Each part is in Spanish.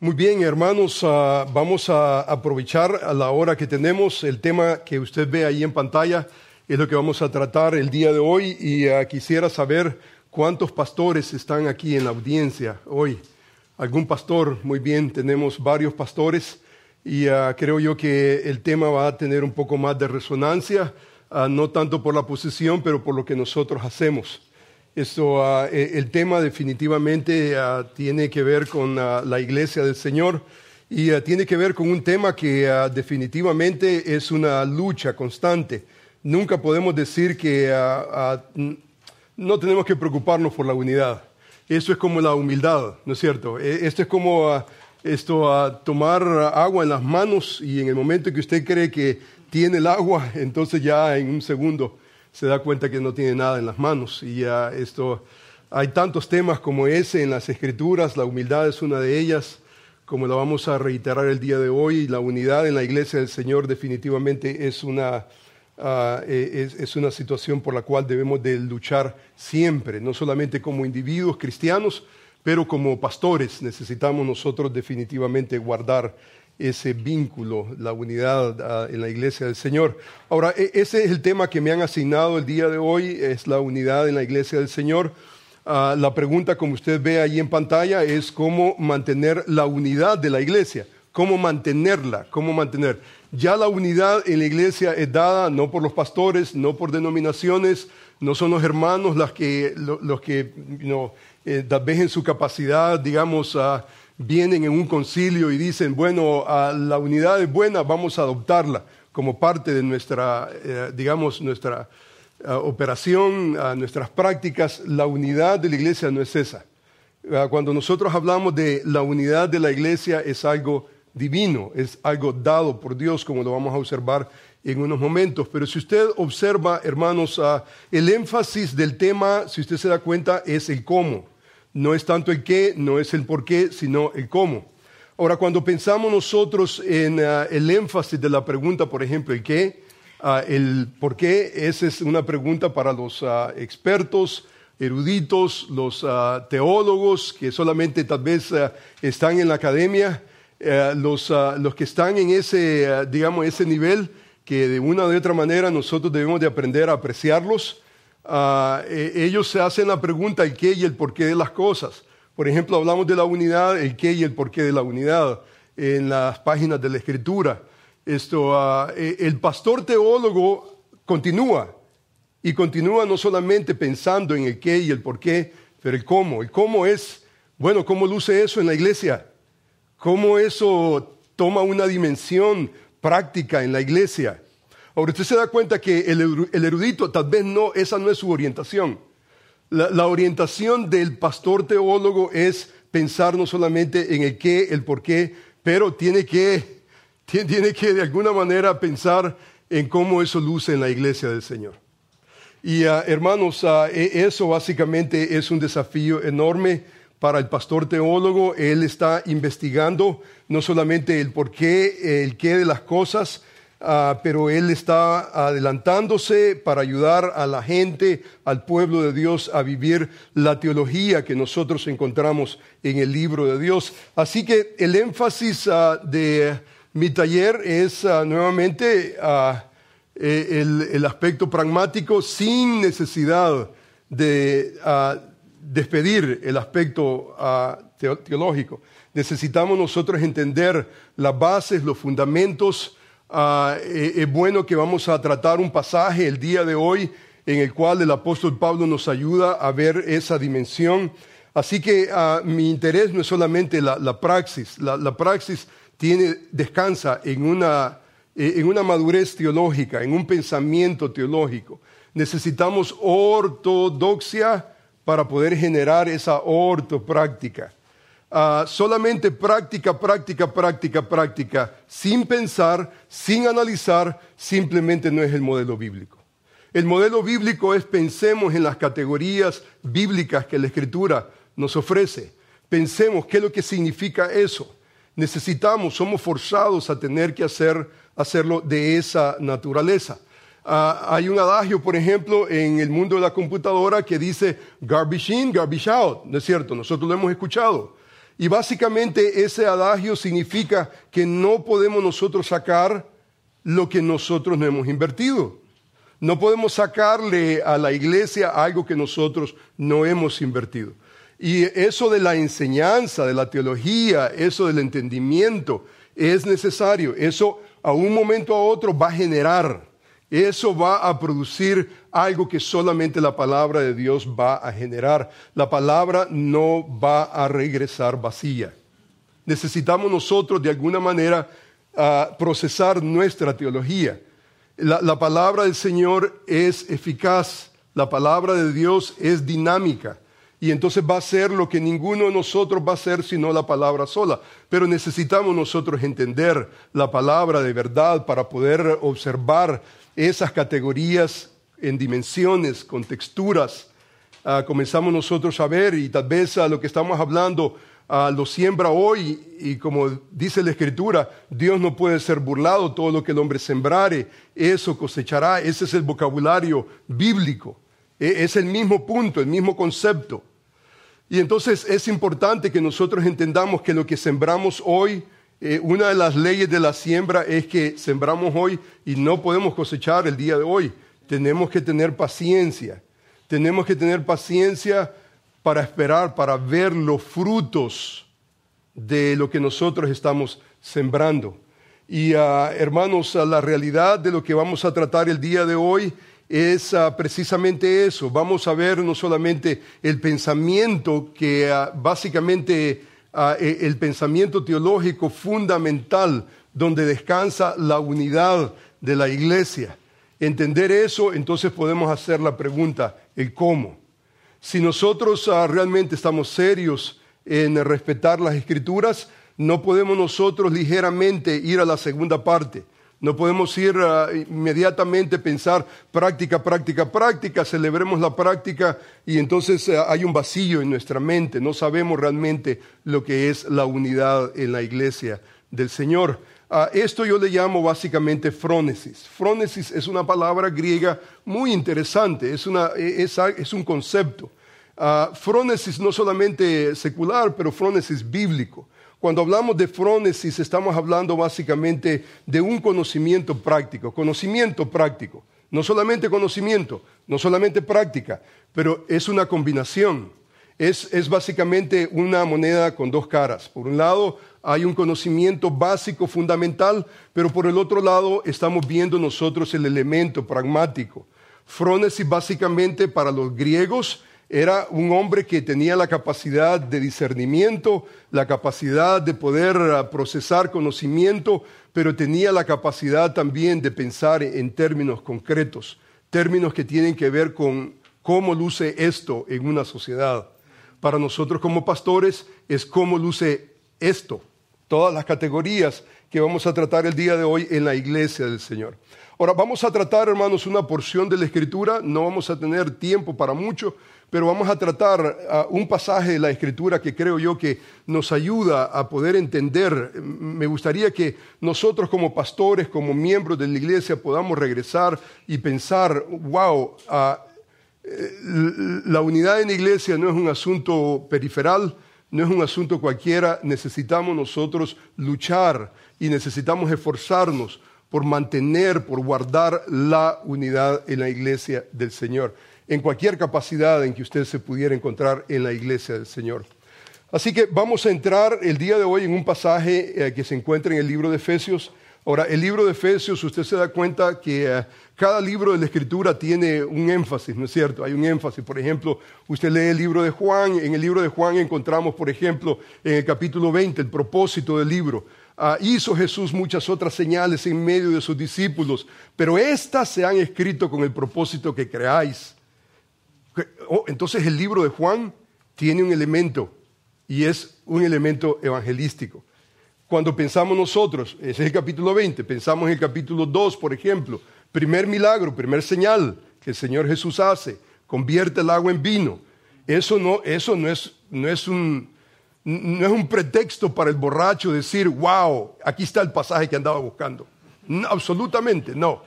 Muy bien, hermanos, uh, vamos a aprovechar la hora que tenemos. El tema que usted ve ahí en pantalla es lo que vamos a tratar el día de hoy y uh, quisiera saber cuántos pastores están aquí en la audiencia hoy. ¿Algún pastor? Muy bien, tenemos varios pastores y uh, creo yo que el tema va a tener un poco más de resonancia, no tanto por la posición, pero por lo que nosotros hacemos. Esto, ah, e, el tema definitivamente ah, tiene que ver con ah, la iglesia del Señor y tiene que ver con un tema que definitivamente es una lucha constante. Nunca podemos decir que no tenemos que preocuparnos por la unidad. Eso es como la humildad, ¿no es cierto? E, esto es como esto, tomar agua en las manos y en el momento que usted cree que tiene el agua, entonces ya en un segundo se da cuenta que no tiene nada en las manos. Y ya esto, hay tantos temas como ese en las escrituras, la humildad es una de ellas, como la vamos a reiterar el día de hoy, la unidad en la iglesia del Señor definitivamente es una, ah, e, es, una situación por la cual debemos de luchar siempre, no solamente como individuos cristianos, pero como pastores necesitamos nosotros definitivamente guardar ese vínculo, la unidad ah, en la iglesia del Señor. Ahora, e, ese es el tema que me han asignado el día de hoy, es la unidad en la iglesia del Señor. Ah, la pregunta, como usted ve ahí en pantalla, es cómo mantener la unidad de la iglesia, cómo mantenerla, cómo mantener. Ya la unidad en la iglesia es dada no por los pastores, no por denominaciones, no son los hermanos los que, los que no, eh, vez en su capacidad, digamos, a vienen en un concilio y dicen, bueno, la unidad es buena, vamos a adoptarla como parte de nuestra, eh, digamos, nuestra eh, operación, nuestras prácticas. La unidad de la iglesia no es esa. Ah, cuando nosotros hablamos de la unidad de la iglesia es algo divino, es algo dado por Dios, como lo vamos a observar en unos momentos. Pero si usted observa, hermanos, ah, el énfasis del tema, si usted se da cuenta, es el cómo no es tanto el qué, no es el por qué, sino el cómo. Ahora, cuando pensamos nosotros en ah, el énfasis de la pregunta, por ejemplo, el qué, ah, el por qué, esa es una pregunta para los ah, expertos, eruditos, los teólogos que solamente tal vez están en la academia, eh, los, los, que están en ese, digamos, ese nivel que de una u otra manera nosotros debemos de aprender a apreciarlos E, ellos se hacen la pregunta el qué y el porqué de las cosas. Por ejemplo, hablamos de la unidad, el qué y el porqué de la unidad en las páginas de la Escritura. Esto, ah, e, el pastor teólogo continúa y continúa no solamente pensando en el qué y el porqué, pero el cómo. El cómo es, bueno, cómo luce eso en la iglesia, cómo eso toma una dimensión práctica en la iglesia. Ahora usted se da cuenta que el, erudito tal vez no, esa no es su orientación. La, orientación del pastor teólogo es pensar no solamente en el qué, el por qué, pero tiene que, tiene que de alguna manera pensar en cómo eso luce en la iglesia del Señor. Y ah, hermanos, ah, e, eso básicamente es un desafío enorme para el pastor teólogo. Él está investigando no solamente el por qué, el qué de las cosas, Ah, pero Él está adelantándose para ayudar a la gente, al pueblo de Dios, a vivir la teología que nosotros encontramos en el libro de Dios. Así que el énfasis ah, de mi taller es ah, nuevamente e, el, aspecto pragmático sin necesidad de despedir el aspecto teológico. Necesitamos nosotros entender las bases, los fundamentos, Ah, eh, es bueno que vamos a tratar un pasaje el día de hoy en el cual el apóstol Pablo nos ayuda a ver esa dimensión. Así que ah, mi interés no es solamente la, praxis, la, praxis tiene, descansa en una, eh, en una madurez teológica, en un pensamiento teológico. Necesitamos ortodoxia para poder generar esa ortopráctica. Ah, solamente práctica, práctica, práctica, práctica, sin pensar, sin analizar, simplemente no es el modelo bíblico. El modelo bíblico es pensemos en las categorías bíblicas que la Escritura nos ofrece. Pensemos qué es lo que significa eso. Necesitamos, somos forzados a tener que hacer, hacerlo de esa naturaleza. Ah, hay un adagio, por ejemplo, en el mundo de la computadora que dice garbage in, garbage out, ¿no es cierto? Nosotros lo hemos escuchado. Y básicamente ese adagio significa que no podemos nosotros sacar lo que nosotros no hemos invertido. No podemos sacarle a la iglesia algo que nosotros no hemos invertido. Y eso de la enseñanza, de la teología, eso del entendimiento, es necesario. Eso a un momento a otro va a generar. Eso va a producir algo que solamente la palabra de Dios va a generar. La palabra no va a regresar vacía. Necesitamos nosotros de alguna manera procesar nuestra teología. la palabra del Señor es eficaz. La palabra de Dios es dinámica y entonces va a ser lo que ninguno de nosotros va a hacer sino la palabra sola. Pero necesitamos nosotros entender la palabra de verdad para poder observar esas categorías en dimensiones, con texturas. Ah, comenzamos nosotros a ver y tal vez a lo que estamos hablando ah, lo siembra hoy y como dice la escritura, Dios no puede ser burlado, todo lo que el hombre sembrare, eso cosechará, ese es el vocabulario bíblico. E, es el mismo punto, el mismo concepto. Y entonces es importante que nosotros entendamos que lo que sembramos hoy, eh, una de las leyes de la siembra es que sembramos hoy y no podemos cosechar el día de hoy. Tenemos que tener paciencia. Tenemos que tener paciencia para esperar, para ver los frutos de lo que nosotros estamos sembrando. Y ah, hermanos, la realidad de lo que vamos a tratar el día de hoy es ah, precisamente eso. Vamos a ver no solamente el pensamiento que ah, básicamente ah, e, el pensamiento teológico fundamental donde descansa la unidad de la iglesia. Entender eso, entonces podemos hacer la pregunta, el cómo. Si nosotros realmente estamos serios en respetar las escrituras, no podemos nosotros ligeramente ir a la segunda parte no podemos ir uh, inmediatamente pensar práctica, práctica, práctica, celebremos la práctica y entonces uh, hay un vacío en nuestra mente, no sabemos realmente lo que es la unidad en la iglesia del Señor. Uh, esto yo le llamo básicamente frónesis. Frónesis es una palabra griega muy interesante, es, es un concepto. frónesis no solamente secular, pero frónesis bíblico. Cuando hablamos de frónesis, estamos hablando básicamente de un conocimiento práctico, conocimiento práctico. No solamente conocimiento, no solamente práctica, pero es una combinación. Es, básicamente una moneda con dos caras. Por un lado, hay un conocimiento básico, fundamental, pero por el otro lado estamos viendo nosotros el elemento pragmático. Frónesis básicamente para los griegos era un hombre que tenía la capacidad de discernimiento, la capacidad de poder ah, procesar conocimiento, pero tenía la capacidad también de pensar en términos concretos, términos que tienen que ver con cómo luce esto en una sociedad. Para nosotros como pastores es cómo luce esto, todas las categorías que vamos a tratar el día de hoy en la iglesia del Señor. Ahora vamos a tratar, hermanos, una porción de la escritura, no vamos a tener tiempo para mucho, pero vamos a tratar un pasaje de la Escritura que creo yo que nos ayuda a poder entender. Me gustaría que nosotros como pastores, como miembros de la iglesia, podamos regresar y pensar, wow, eh, la unidad en la iglesia no es un asunto periferal, no es un asunto cualquiera, necesitamos nosotros luchar y necesitamos esforzarnos por mantener, por guardar la unidad en la iglesia del Señor en cualquier capacidad en que usted se pudiera encontrar en la iglesia del Señor. Así que vamos a entrar el día de hoy en un pasaje eh, que se encuentra en el libro de Efesios. Ahora, el libro de Efesios, usted se da cuenta que eh, cada libro de la Escritura tiene un énfasis, ¿no es cierto? Hay un énfasis. Por ejemplo, usted lee el libro de Juan, en el libro de Juan encontramos, por ejemplo, en el capítulo 20, el propósito del libro. Ah, hizo Jesús muchas otras señales en medio de sus discípulos, pero estas se han escrito con el propósito que creáis Oh, entonces el libro de Juan tiene un elemento y es un elemento evangelístico. Cuando pensamos nosotros, ese es el capítulo 20, pensamos en el capítulo 2, por ejemplo, primer milagro, primer señal que el Señor Jesús hace, convierte el agua en vino. Eso no, eso no, es, no, es un, no es un pretexto para el borracho decir, wow, aquí está el pasaje que andaba buscando. absolutamente no.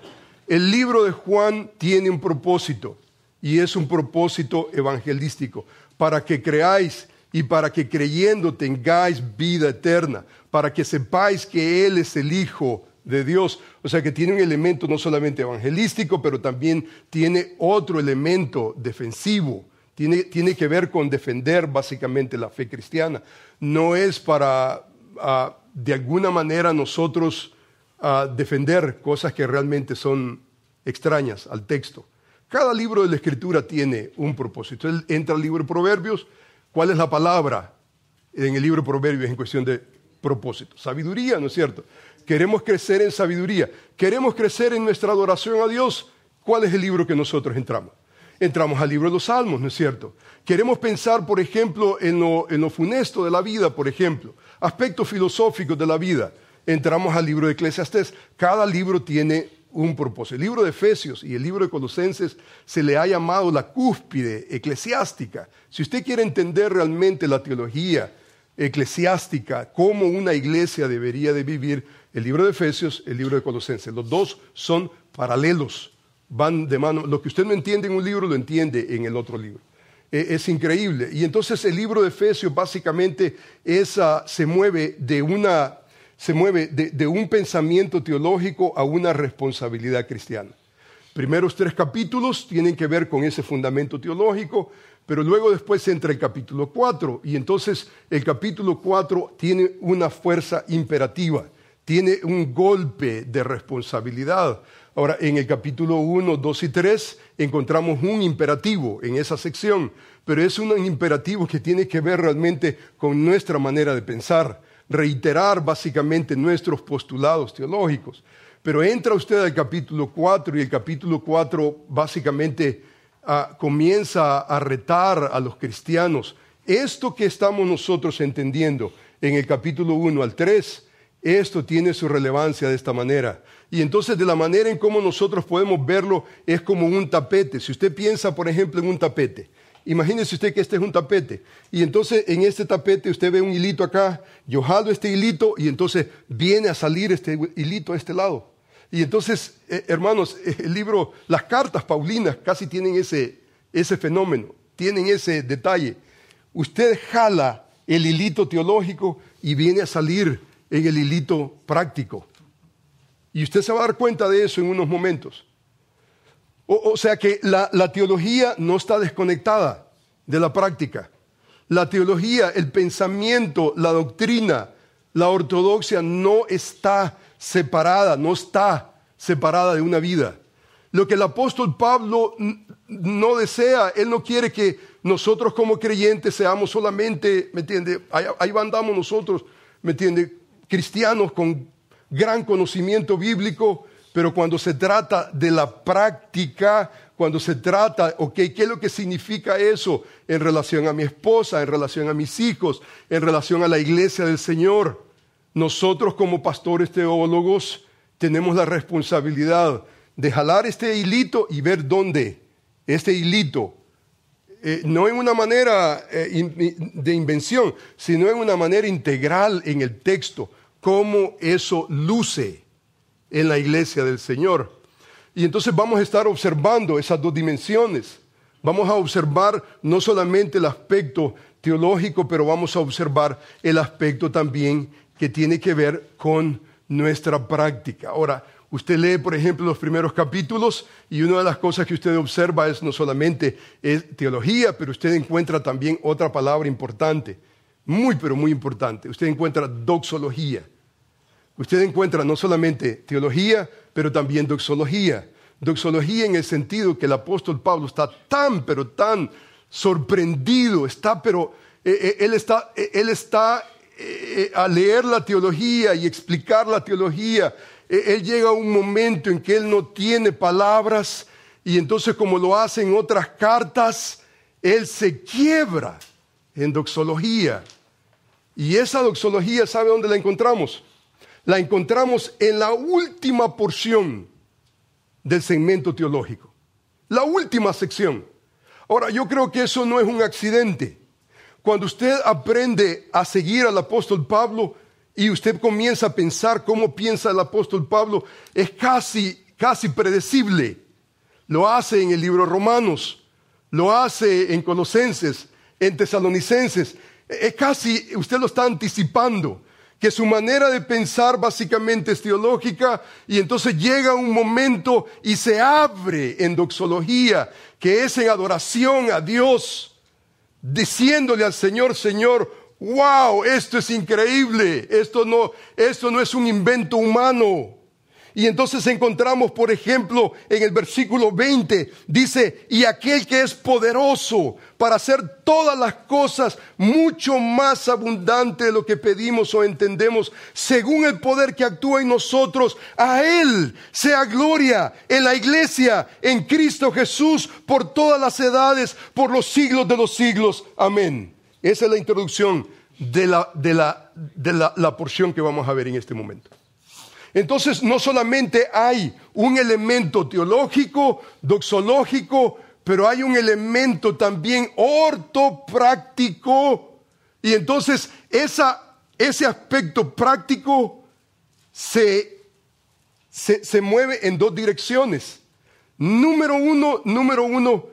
El libro de Juan tiene un propósito y es un propósito evangelístico, para que creáis y para que creyendo tengáis vida eterna, para que sepáis que Él es el Hijo de Dios. O sea que tiene un elemento no solamente evangelístico, pero también tiene otro elemento defensivo. Tiene, tiene que ver con defender básicamente la fe cristiana. No es para, ah, de alguna manera, nosotros ah, defender cosas que realmente son extrañas al texto. Cada libro de la Escritura tiene un propósito. Él entra al libro de Proverbios. ¿Cuál es la palabra en el libro de Proverbios en cuestión de propósito? Sabiduría, ¿no es cierto? Queremos crecer en sabiduría. Queremos crecer en nuestra adoración a Dios. ¿Cuál es el libro que nosotros entramos? Entramos al libro de los Salmos, ¿no es cierto? Queremos pensar, por ejemplo, en lo, en funesto de la vida, por ejemplo, aspectos filosóficos de la vida. Entramos al libro de Eclesiastés. Cada libro tiene un propósito. El libro de Efesios y el libro de Colosenses se le ha llamado la cúspide eclesiástica. Si usted quiere entender realmente la teología eclesiástica, cómo una iglesia debería de vivir, el libro de Efesios, el libro de Colosenses, los dos son paralelos, van de mano. Lo que usted no entiende en un libro lo entiende en el otro libro. E, es increíble. Y entonces el libro de Efesios básicamente se mueve de una se mueve de, un pensamiento teológico a una responsabilidad cristiana. Primeros tres capítulos tienen que ver con ese fundamento teológico, pero luego después entra el capítulo cuatro y entonces el capítulo cuatro tiene una fuerza imperativa, tiene un golpe de responsabilidad. Ahora, en el capítulo 1, 2 y 3 encontramos un imperativo en esa sección, pero es un imperativo que tiene que ver realmente con nuestra manera de pensar reiterar básicamente nuestros postulados teológicos. Pero entra usted al capítulo 4 y el capítulo 4 básicamente ah, comienza a retar a los cristianos. Esto que estamos nosotros entendiendo en el capítulo 1 al 3, esto tiene su relevancia de esta manera. Y entonces de la manera en cómo nosotros podemos verlo es como un tapete. Si usted piensa, por ejemplo, en un tapete, Imagínese usted que este es un tapete y entonces en este tapete usted ve un hilito acá, yo jalo este hilito y entonces viene a salir este hilito a este lado. Y entonces, eh, hermanos, eh, el libro, las cartas paulinas casi tienen ese, ese fenómeno, tienen ese detalle. Usted jala el hilito teológico y viene a salir en el hilito práctico. Y usted se va a dar cuenta de eso en unos momentos. O, sea que la, teología no está desconectada de la práctica. La teología, el pensamiento, la doctrina, la ortodoxia no está separada, no está separada de una vida. Lo que el apóstol Pablo no desea, él no quiere que nosotros como creyentes seamos solamente, ¿me entiende? Ahí, ahí andamos nosotros, ¿me entiende? Cristianos con gran conocimiento bíblico, pero cuando se trata de la práctica, cuando se trata, ok, ¿qué es lo que significa eso en relación a mi esposa, en relación a mis hijos, en relación a la iglesia del Señor? Nosotros como pastores teólogos tenemos la responsabilidad de jalar este hilito y ver dónde este hilito, eh, no en una manera eh, de invención, sino en una manera integral en el texto, cómo eso luce en la iglesia del Señor. Y entonces vamos a estar observando esas dos dimensiones. Vamos a observar no solamente el aspecto teológico, pero vamos a observar el aspecto también que tiene que ver con nuestra práctica. Ahora, usted lee, por ejemplo, los primeros capítulos y una de las cosas que usted observa es no solamente es teología, pero usted encuentra también otra palabra importante, muy, pero muy importante. Usted encuentra doxología usted encuentra no solamente teología, pero también doxología. Doxología en el sentido que el apóstol Pablo está tan, pero tan sorprendido, está, pero eh, eh, él está, eh, él está a leer la teología y explicar la teología. él llega a un momento en que él no tiene palabras y entonces como lo hace en otras cartas, él se quiebra en doxología. Y esa doxología, ¿sabe dónde la encontramos? La encontramos en la última porción del segmento teológico, la última sección. Ahora, yo creo que eso no es un accidente. Cuando usted aprende a seguir al apóstol Pablo y usted comienza a pensar cómo piensa el apóstol Pablo, es casi, casi predecible. Lo hace en el libro Romanos, lo hace en Colosenses, en Tesalonicenses, Es casi, usted lo está anticipando, que su manera de pensar básicamente es teológica y entonces llega un momento y se abre en doxología, que es en adoración a Dios, diciéndole al Señor, Señor, wow, esto es increíble, esto no, esto no es un invento humano. Y entonces encontramos, por ejemplo, en el versículo 20, dice, y aquel que es poderoso para hacer todas las cosas mucho más abundante de lo que pedimos o entendemos, según el poder que actúa en nosotros, a Él sea gloria en la iglesia, en Cristo Jesús, por todas las edades, por los siglos de los siglos. Amén. Esa es la introducción de la, de la, de la, la porción que vamos a ver en este momento. Entonces, no solamente hay un elemento teológico, doxológico, pero hay un elemento también ortopráctico. Y entonces ese aspecto práctico se, se, se mueve en dos direcciones. Número uno, número uno,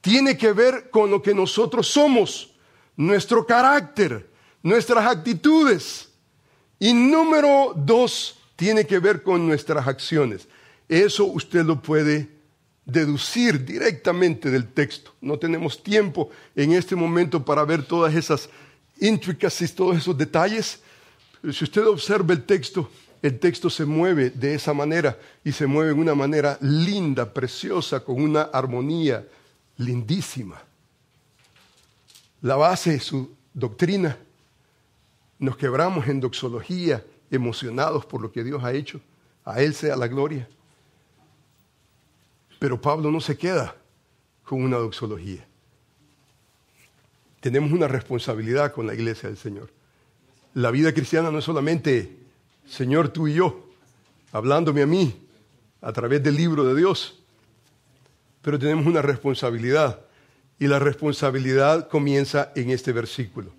tiene que ver con lo que nosotros somos, nuestro carácter, nuestras actitudes. Y número dos, tiene que ver con nuestras acciones. Eso usted lo puede deducir directamente del texto. No tenemos tiempo en este momento para ver todas esas intricacies, todos esos detalles. Si usted observa el texto, el texto se mueve de esa manera y se mueve de una manera linda, preciosa, con una armonía lindísima. La base de su doctrina, nos quebramos en doxología, emocionados por lo que Dios ha hecho. A Él sea la gloria. Pero Pablo no se queda con una doxología. Tenemos una responsabilidad con la iglesia del Señor. La vida cristiana no es solamente Señor tú y yo, hablándome a mí a través del libro de Dios, pero tenemos una responsabilidad. Y la responsabilidad comienza en este versículo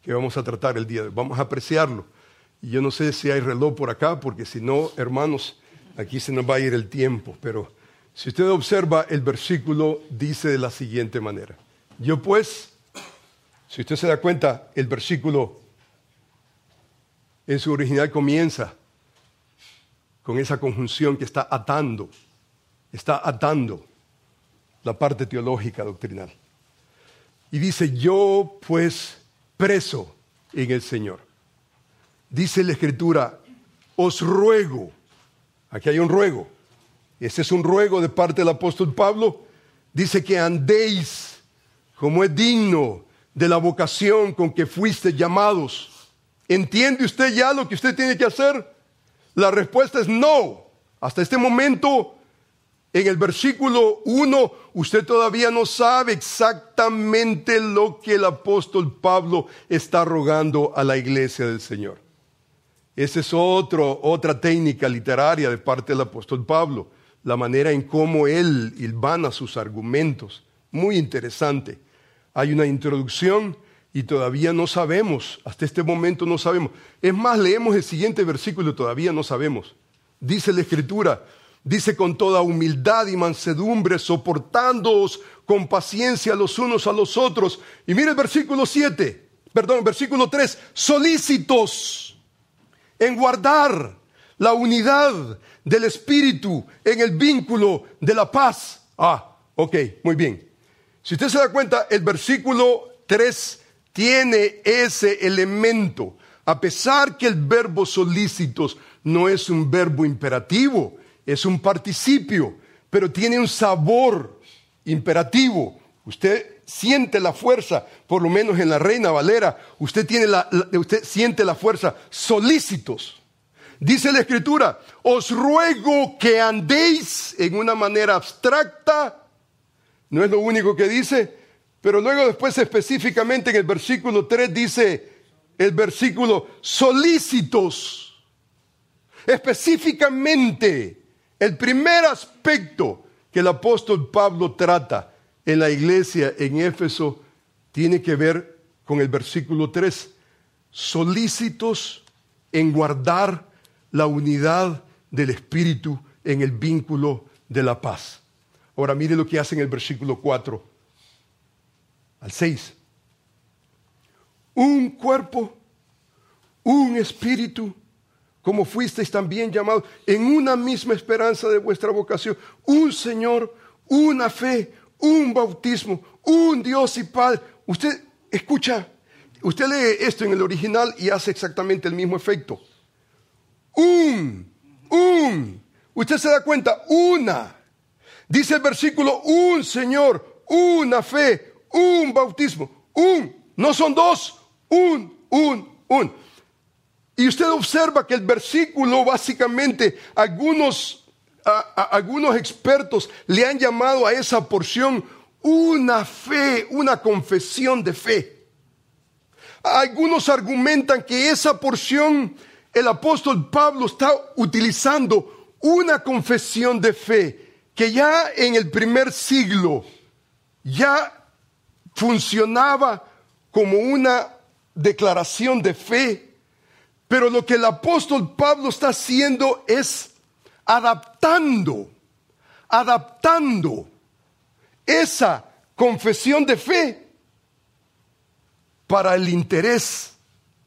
que vamos a tratar el día de hoy. Vamos a apreciarlo yo no sé si hay reloj por acá, porque si no, hermanos, aquí se nos va a ir el tiempo. Pero si usted observa el versículo, dice de la siguiente manera. Yo pues, si usted se da cuenta, el versículo en su original comienza con esa conjunción que está atando, está atando la parte teológica doctrinal. Y dice, yo pues preso en el Señor dice la Escritura, os ruego, aquí hay un ruego, ese es un ruego de parte del apóstol Pablo, dice que andéis como es digno de la vocación con que fuiste llamados. ¿Entiende usted ya lo que usted tiene que hacer? La respuesta es no. Hasta este momento, en el versículo 1, usted todavía no sabe exactamente lo que el apóstol Pablo está rogando a la iglesia del Señor. Esa es otro, otra técnica literaria de parte del apóstol Pablo, la manera en cómo él hilvana sus argumentos. Muy interesante. Hay una introducción y todavía no sabemos, hasta este momento no sabemos. Es más, leemos el siguiente versículo y todavía no sabemos. Dice la Escritura, dice con toda humildad y mansedumbre, soportándoos con paciencia los unos a los otros. Y mire el versículo 7, perdón, versículo 3, solícitos en guardar la unidad del espíritu en el vínculo de la paz. Ah, ok, muy bien. Si usted se da cuenta, el versículo 3 tiene ese elemento. A pesar que el verbo solícitos no es un verbo imperativo, es un participio, pero tiene un sabor imperativo. Usted siente la fuerza, por lo menos en la Reina Valera, usted, tiene la, usted siente la fuerza, solícitos. Dice la Escritura, os ruego que andéis en una manera abstracta, no es lo único que dice, pero luego después específicamente en el versículo 3 dice el versículo solícitos. Específicamente, el primer aspecto que el apóstol Pablo trata en la iglesia en Éfeso tiene que ver con el versículo 3, solícitos en guardar la unidad del Espíritu en el vínculo de la paz. Ahora mire lo que hace en el versículo 4 al 6. un cuerpo, un espíritu, como fuisteis también llamados, en una misma esperanza de vuestra vocación, un Señor, una fe, un bautismo, un Dios y Padre. Usted escucha, usted lee esto en el original y hace exactamente el mismo efecto. Un, un, usted se da cuenta, una. Dice el versículo, un Señor, una fe, un bautismo, un, no son dos, un, un, un. Y usted observa que el versículo básicamente, algunos, algunos expertos le han llamado a esa porción una fe, una confesión de fe. Algunos argumentan que esa porción el apóstol Pablo está utilizando una confesión de fe que ya en el primer siglo ya funcionaba como una declaración de fe, pero lo que el apóstol Pablo está haciendo es adaptando, adaptando esa confesión de fe para el interés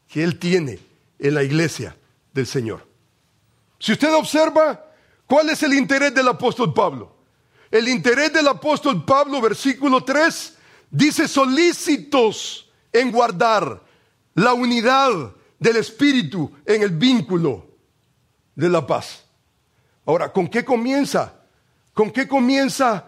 que él tiene en la iglesia del Señor. Si usted observa, ¿cuál es el interés del apóstol Pablo? El interés del apóstol Pablo, versículo 3, dice solícitos en guardar la unidad del Espíritu en el vínculo de la paz. Ahora, ¿con qué comienza? ¿Con qué comienza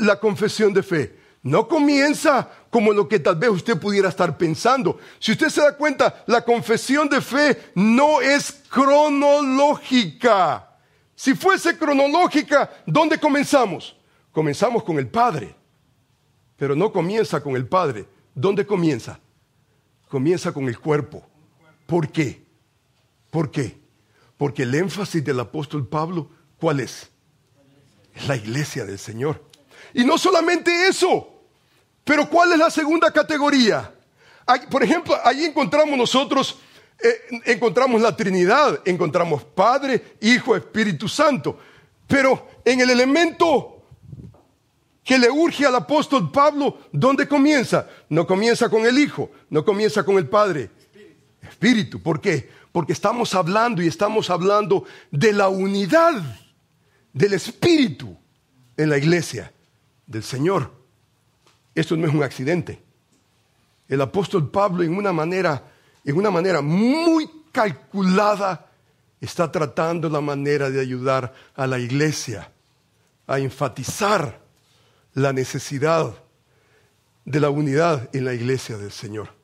la confesión de fe? No comienza como lo que tal vez usted pudiera estar pensando. Si usted se da cuenta, la confesión de fe no es cronológica. Si fuese cronológica, ¿dónde comenzamos? Comenzamos con el Padre, pero no comienza con el Padre. ¿Dónde comienza? Comienza con el cuerpo. ¿Por qué? ¿Por qué? Porque el énfasis del apóstol Pablo, ¿cuál es? Es la iglesia del Señor. Y no solamente eso, pero ¿cuál es la segunda categoría? Por ejemplo, ahí encontramos nosotros, eh, encontramos la Trinidad, encontramos Padre, Hijo, Espíritu Santo. Pero en el elemento que le urge al apóstol Pablo, ¿dónde comienza? No comienza con el Hijo, no comienza con el Padre. Espíritu. ¿Por qué? Porque estamos hablando y estamos hablando de la unidad del Espíritu en la iglesia del Señor. Esto no es un accidente. El apóstol Pablo en una manera, en una manera muy calculada, está tratando la manera de ayudar a la iglesia a enfatizar la necesidad de la unidad en la iglesia del Señor.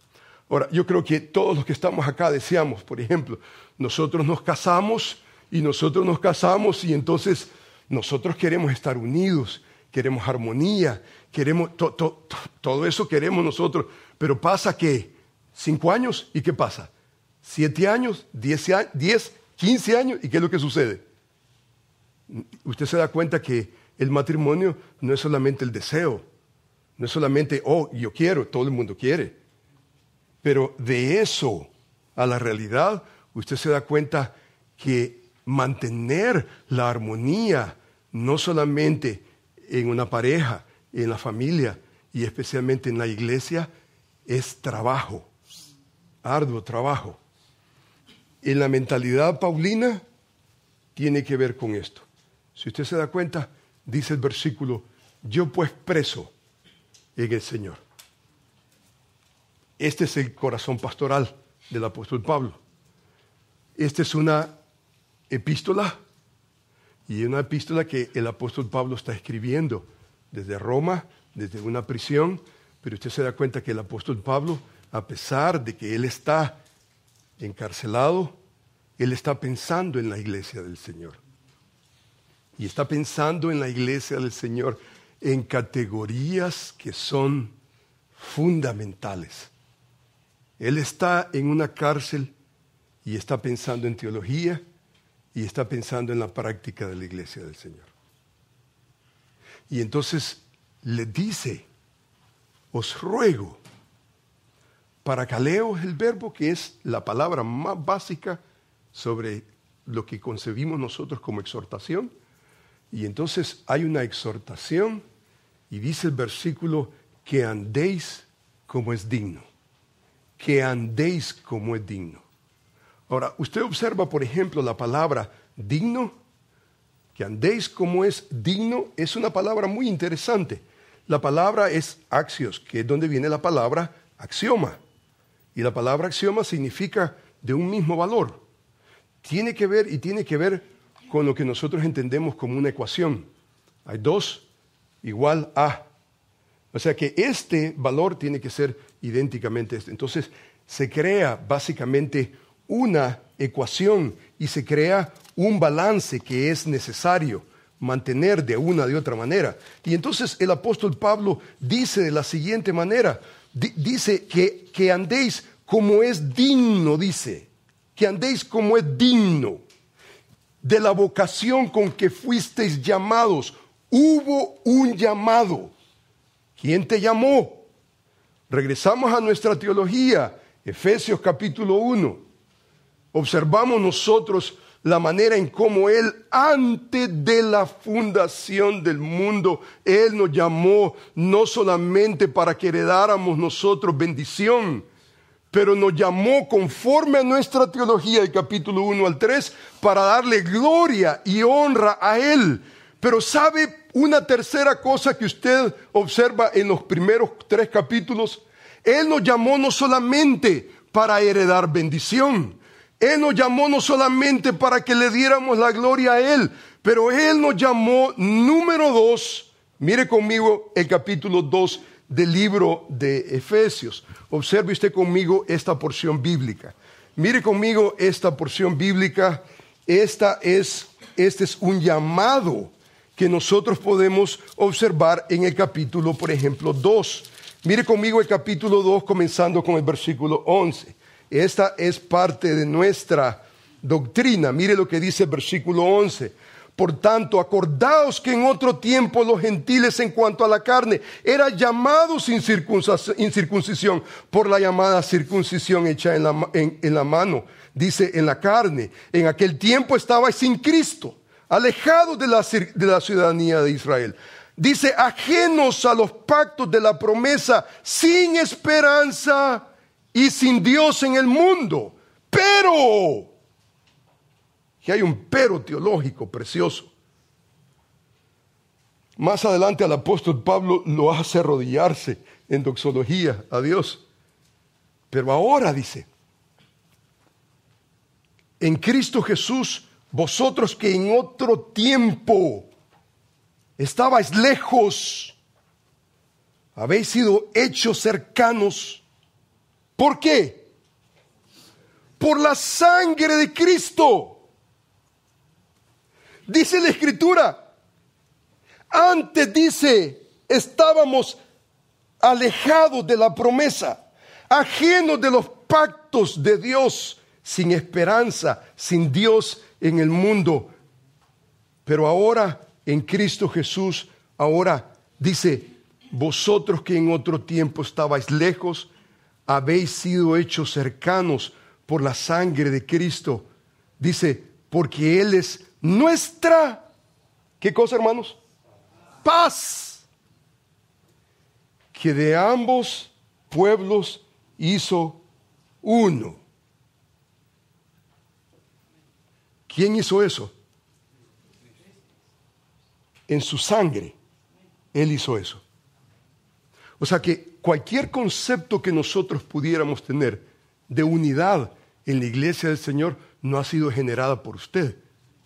Ahora, yo creo que todos los que estamos acá deseamos, por ejemplo, nosotros nos casamos y nosotros nos casamos y entonces nosotros queremos estar unidos, queremos armonía, queremos, todo eso queremos nosotros, pero pasa que cinco años y ¿qué pasa? Siete años, diez, diez, quince años y ¿qué es lo que sucede? Usted se da cuenta que el matrimonio no es solamente el deseo, no es solamente, oh, yo quiero, todo el mundo quiere, pero de eso a la realidad, usted se da cuenta que mantener la armonía, no solamente en una pareja, en la familia y especialmente en la iglesia es trabajo, arduo trabajo. En la mentalidad paulina tiene que ver con esto. Si usted se da cuenta, dice el versículo, yo pues preso en el Señor. Este es el corazón pastoral del apóstol Pablo. Esta es una epístola y una epístola que el apóstol Pablo está escribiendo desde Roma, desde una prisión, pero usted se da cuenta que el apóstol Pablo, a pesar de que él está encarcelado, él está pensando en la iglesia del Señor. Y está pensando en la iglesia del Señor en categorías que son fundamentales. Él está en una cárcel y está pensando en teología y está pensando en la práctica de la iglesia del Señor. Y entonces le dice, os ruego, para caleo es el verbo que es la palabra más básica sobre lo que concebimos nosotros como exhortación. Y entonces hay una exhortación y dice el versículo que andéis como es digno. Que andéis como es digno. Ahora, usted observa, por ejemplo, la palabra digno. Que andéis como es digno es una palabra muy interesante. La palabra es axios, que es donde viene la palabra axioma. Y la palabra axioma significa de un mismo valor. Tiene que ver y tiene que ver con lo que nosotros entendemos como una ecuación. Hay dos igual a. O sea que este valor tiene que ser idénticamente. Entonces se crea básicamente una ecuación y se crea un balance que es necesario mantener de una de otra manera. Y entonces el apóstol Pablo dice de la siguiente manera, dice que, que andéis como es digno, dice, que andéis como es digno de la vocación con que fuisteis llamados. Hubo un llamado. ¿Quién te llamó? Regresamos a nuestra teología, Efesios capítulo 1. Observamos nosotros la manera en cómo Él, antes de la fundación del mundo, Él nos llamó no solamente para que heredáramos nosotros bendición, pero nos llamó conforme a nuestra teología del capítulo 1 al 3 para darle gloria y honra a Él. Pero sabe una tercera cosa que usted observa en los primeros tres capítulos, Él nos llamó no solamente para heredar bendición, él nos llamó no solamente para que le diéramos la gloria a Él, pero Él nos llamó número dos. Mire conmigo el capítulo 2 del libro de Efesios. Observe usted conmigo esta porción bíblica. Mire conmigo esta porción bíblica. Esta es, este es un llamado que nosotros podemos observar en el capítulo, por ejemplo, 2. Mire conmigo el capítulo 2, comenzando con el versículo 11. Esta es parte de nuestra doctrina. Mire lo que dice el versículo 11. Por tanto, acordaos que en otro tiempo los gentiles en cuanto a la carne eran llamados sin circuncisión por la llamada circuncisión hecha en la, en la mano, dice en la carne. En aquel tiempo estabais sin Cristo, alejados de la, ciudadanía de Israel. Dice, ajenos a los pactos de la promesa, sin esperanza y sin Dios en el mundo. Pero, que hay un pero teológico precioso. Más adelante al apóstol Pablo lo hace arrodillarse en doxología a Dios. Pero ahora dice, en Cristo Jesús, vosotros que en otro tiempo estabais lejos, habéis sido hechos cercanos ¿Por qué? Por la sangre de Cristo. Dice la escritura. Antes dice, estábamos alejados de la promesa, ajenos de los pactos de Dios, sin esperanza, sin Dios en el mundo. Pero ahora en Cristo Jesús, ahora dice, vosotros que en otro tiempo estabais lejos, habéis sido hechos cercanos por la sangre de Cristo. Dice, porque Él es nuestra, ¿qué cosa hermanos? Paz, que de ambos pueblos hizo uno. ¿Quién hizo eso? En su sangre, Él hizo eso. O sea que cualquier concepto que nosotros pudiéramos tener de unidad en la iglesia del Señor no ha sido generada por usted,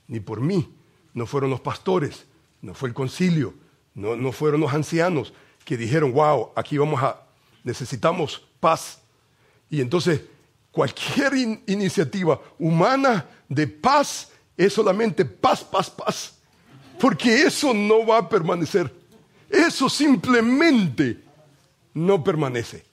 ni por mí. No fueron los pastores, no fue el concilio, no, no fueron los ancianos que dijeron, wow, aquí vamos a, necesitamos paz. Y entonces cualquier iniciativa humana de paz es solamente paz, paz, paz. Porque eso no va a permanecer. Eso simplemente no permanece.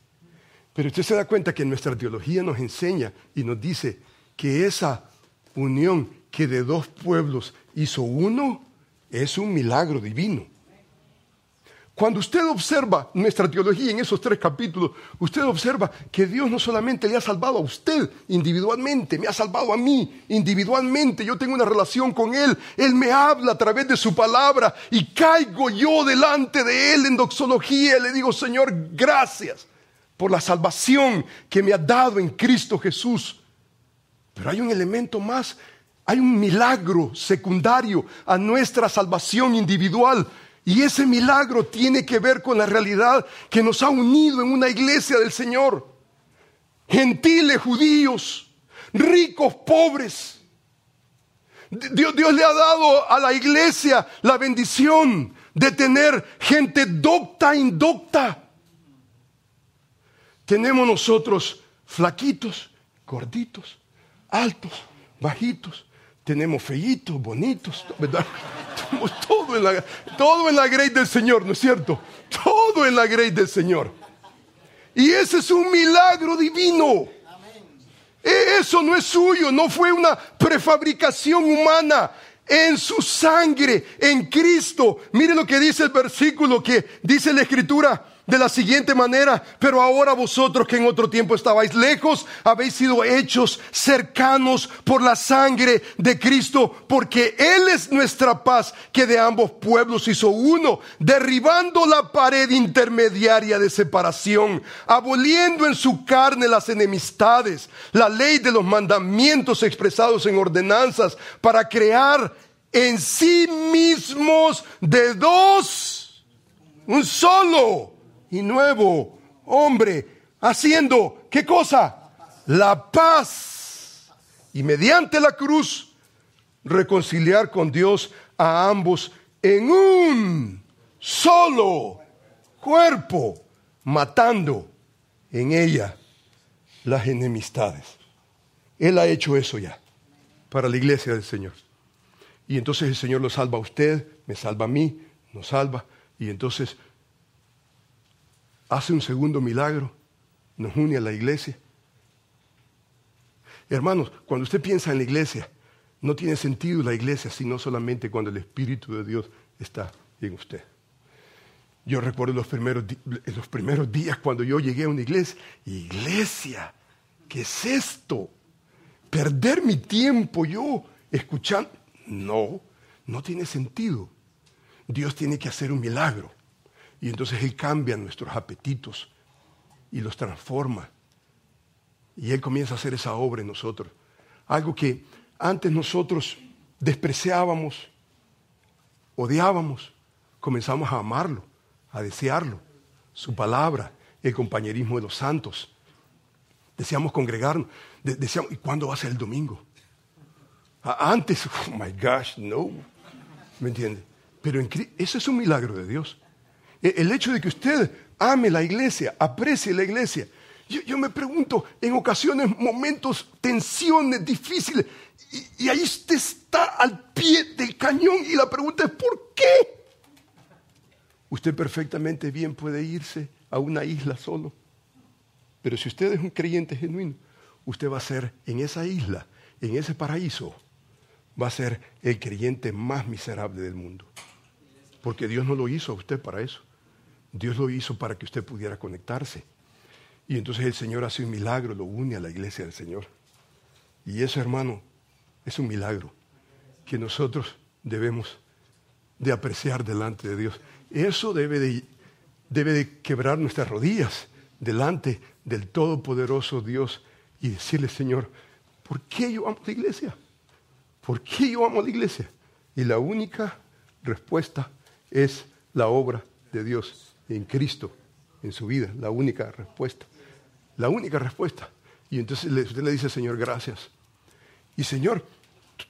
Pero usted se da cuenta que nuestra teología nos enseña y nos dice que esa unión que de dos pueblos hizo uno es un milagro divino. Cuando usted observa nuestra teología en esos tres capítulos, usted observa que Dios no solamente le ha salvado a usted individualmente, me ha salvado a mí individualmente, yo tengo una relación con Él, Él me habla a través de su palabra y caigo yo delante de Él en doxología y le digo, Señor, gracias por la salvación que me ha dado en Cristo Jesús. Pero hay un elemento más, hay un milagro secundario a nuestra salvación individual. Y ese milagro tiene que ver con la realidad que nos ha unido en una iglesia del Señor. Gentiles, judíos, ricos, pobres. Dios, le ha dado a la iglesia la bendición de tener gente docta, indocta. Tenemos nosotros flaquitos, gorditos, altos, bajitos. Tenemos feitos, bonitos, ¿verdad? Todo en, la, todo del Señor, ¿no es cierto? Todo en la grey del Señor. Y ese es un milagro divino. E, eso no es suyo, no fue una prefabricación humana. En su sangre, en Cristo. Mire lo que dice el versículo que dice la escritura de la siguiente manera, pero ahora vosotros que en otro tiempo estabais lejos, habéis sido hechos cercanos por la sangre de Cristo, porque Él es nuestra paz, que de ambos pueblos hizo uno, derribando la pared intermediaria de separación, aboliendo en su carne las enemistades, la ley de los mandamientos expresados en ordenanzas, para crear en sí mismos de dos, un solo y nuevo hombre, haciendo, ¿qué cosa? La paz. Y mediante la cruz, reconciliar con Dios a ambos en un solo cuerpo, matando en ella las enemistades. Él ha hecho eso ya para la iglesia del Señor. Y entonces el Señor lo salva a usted, me salva a mí, nos salva. Y entonces hace un segundo milagro, nos une a la iglesia. Hermanos, cuando usted piensa en la iglesia, no tiene sentido la iglesia sino solamente cuando el Espíritu de Dios está en usted. Yo recuerdo los primeros, los primeros días cuando yo llegué a una iglesia. Iglesia, ¿qué es esto? Perder mi tiempo yo escuchando. No, no tiene sentido. Dios tiene que hacer un milagro. Y entonces Él cambia nuestros apetitos y los transforma. Y Él comienza a hacer esa obra en nosotros. Algo que antes nosotros despreciábamos, odiábamos, comenzamos a amarlo, a desearlo. Su palabra, el compañerismo de los santos. Deseamos congregarnos. Deseamos, ¿y cuándo va a ser el domingo? Antes, oh my gosh, no. ¿Me entiende? Pero en, eso es un milagro de Dios. E, el hecho de que usted ame la iglesia, aprecie la iglesia. Yo, me pregunto, en ocasiones, momentos, tensiones difíciles, y, y, ahí usted está al pie del cañón y la pregunta es, ¿por qué? Usted perfectamente bien puede irse a una isla solo, pero si usted es un creyente genuino, usted va a ser en esa isla, en ese paraíso, va a ser el creyente más miserable del mundo. Porque Dios no lo hizo a usted para eso. Dios lo hizo para que usted pudiera conectarse. Y entonces el Señor hace un milagro, lo une a la iglesia del Señor. Y eso, hermano, es un milagro que nosotros debemos de apreciar delante de Dios. Eso debe de, debe de quebrar nuestras rodillas delante del Todopoderoso Dios y decirle, Señor, ¿por qué yo amo la iglesia? ¿Por qué yo amo la iglesia? Y la única respuesta es la obra de Dios en Cristo, en su vida, la única respuesta. La única respuesta. Y entonces usted le dice, Señor, gracias. Y Señor,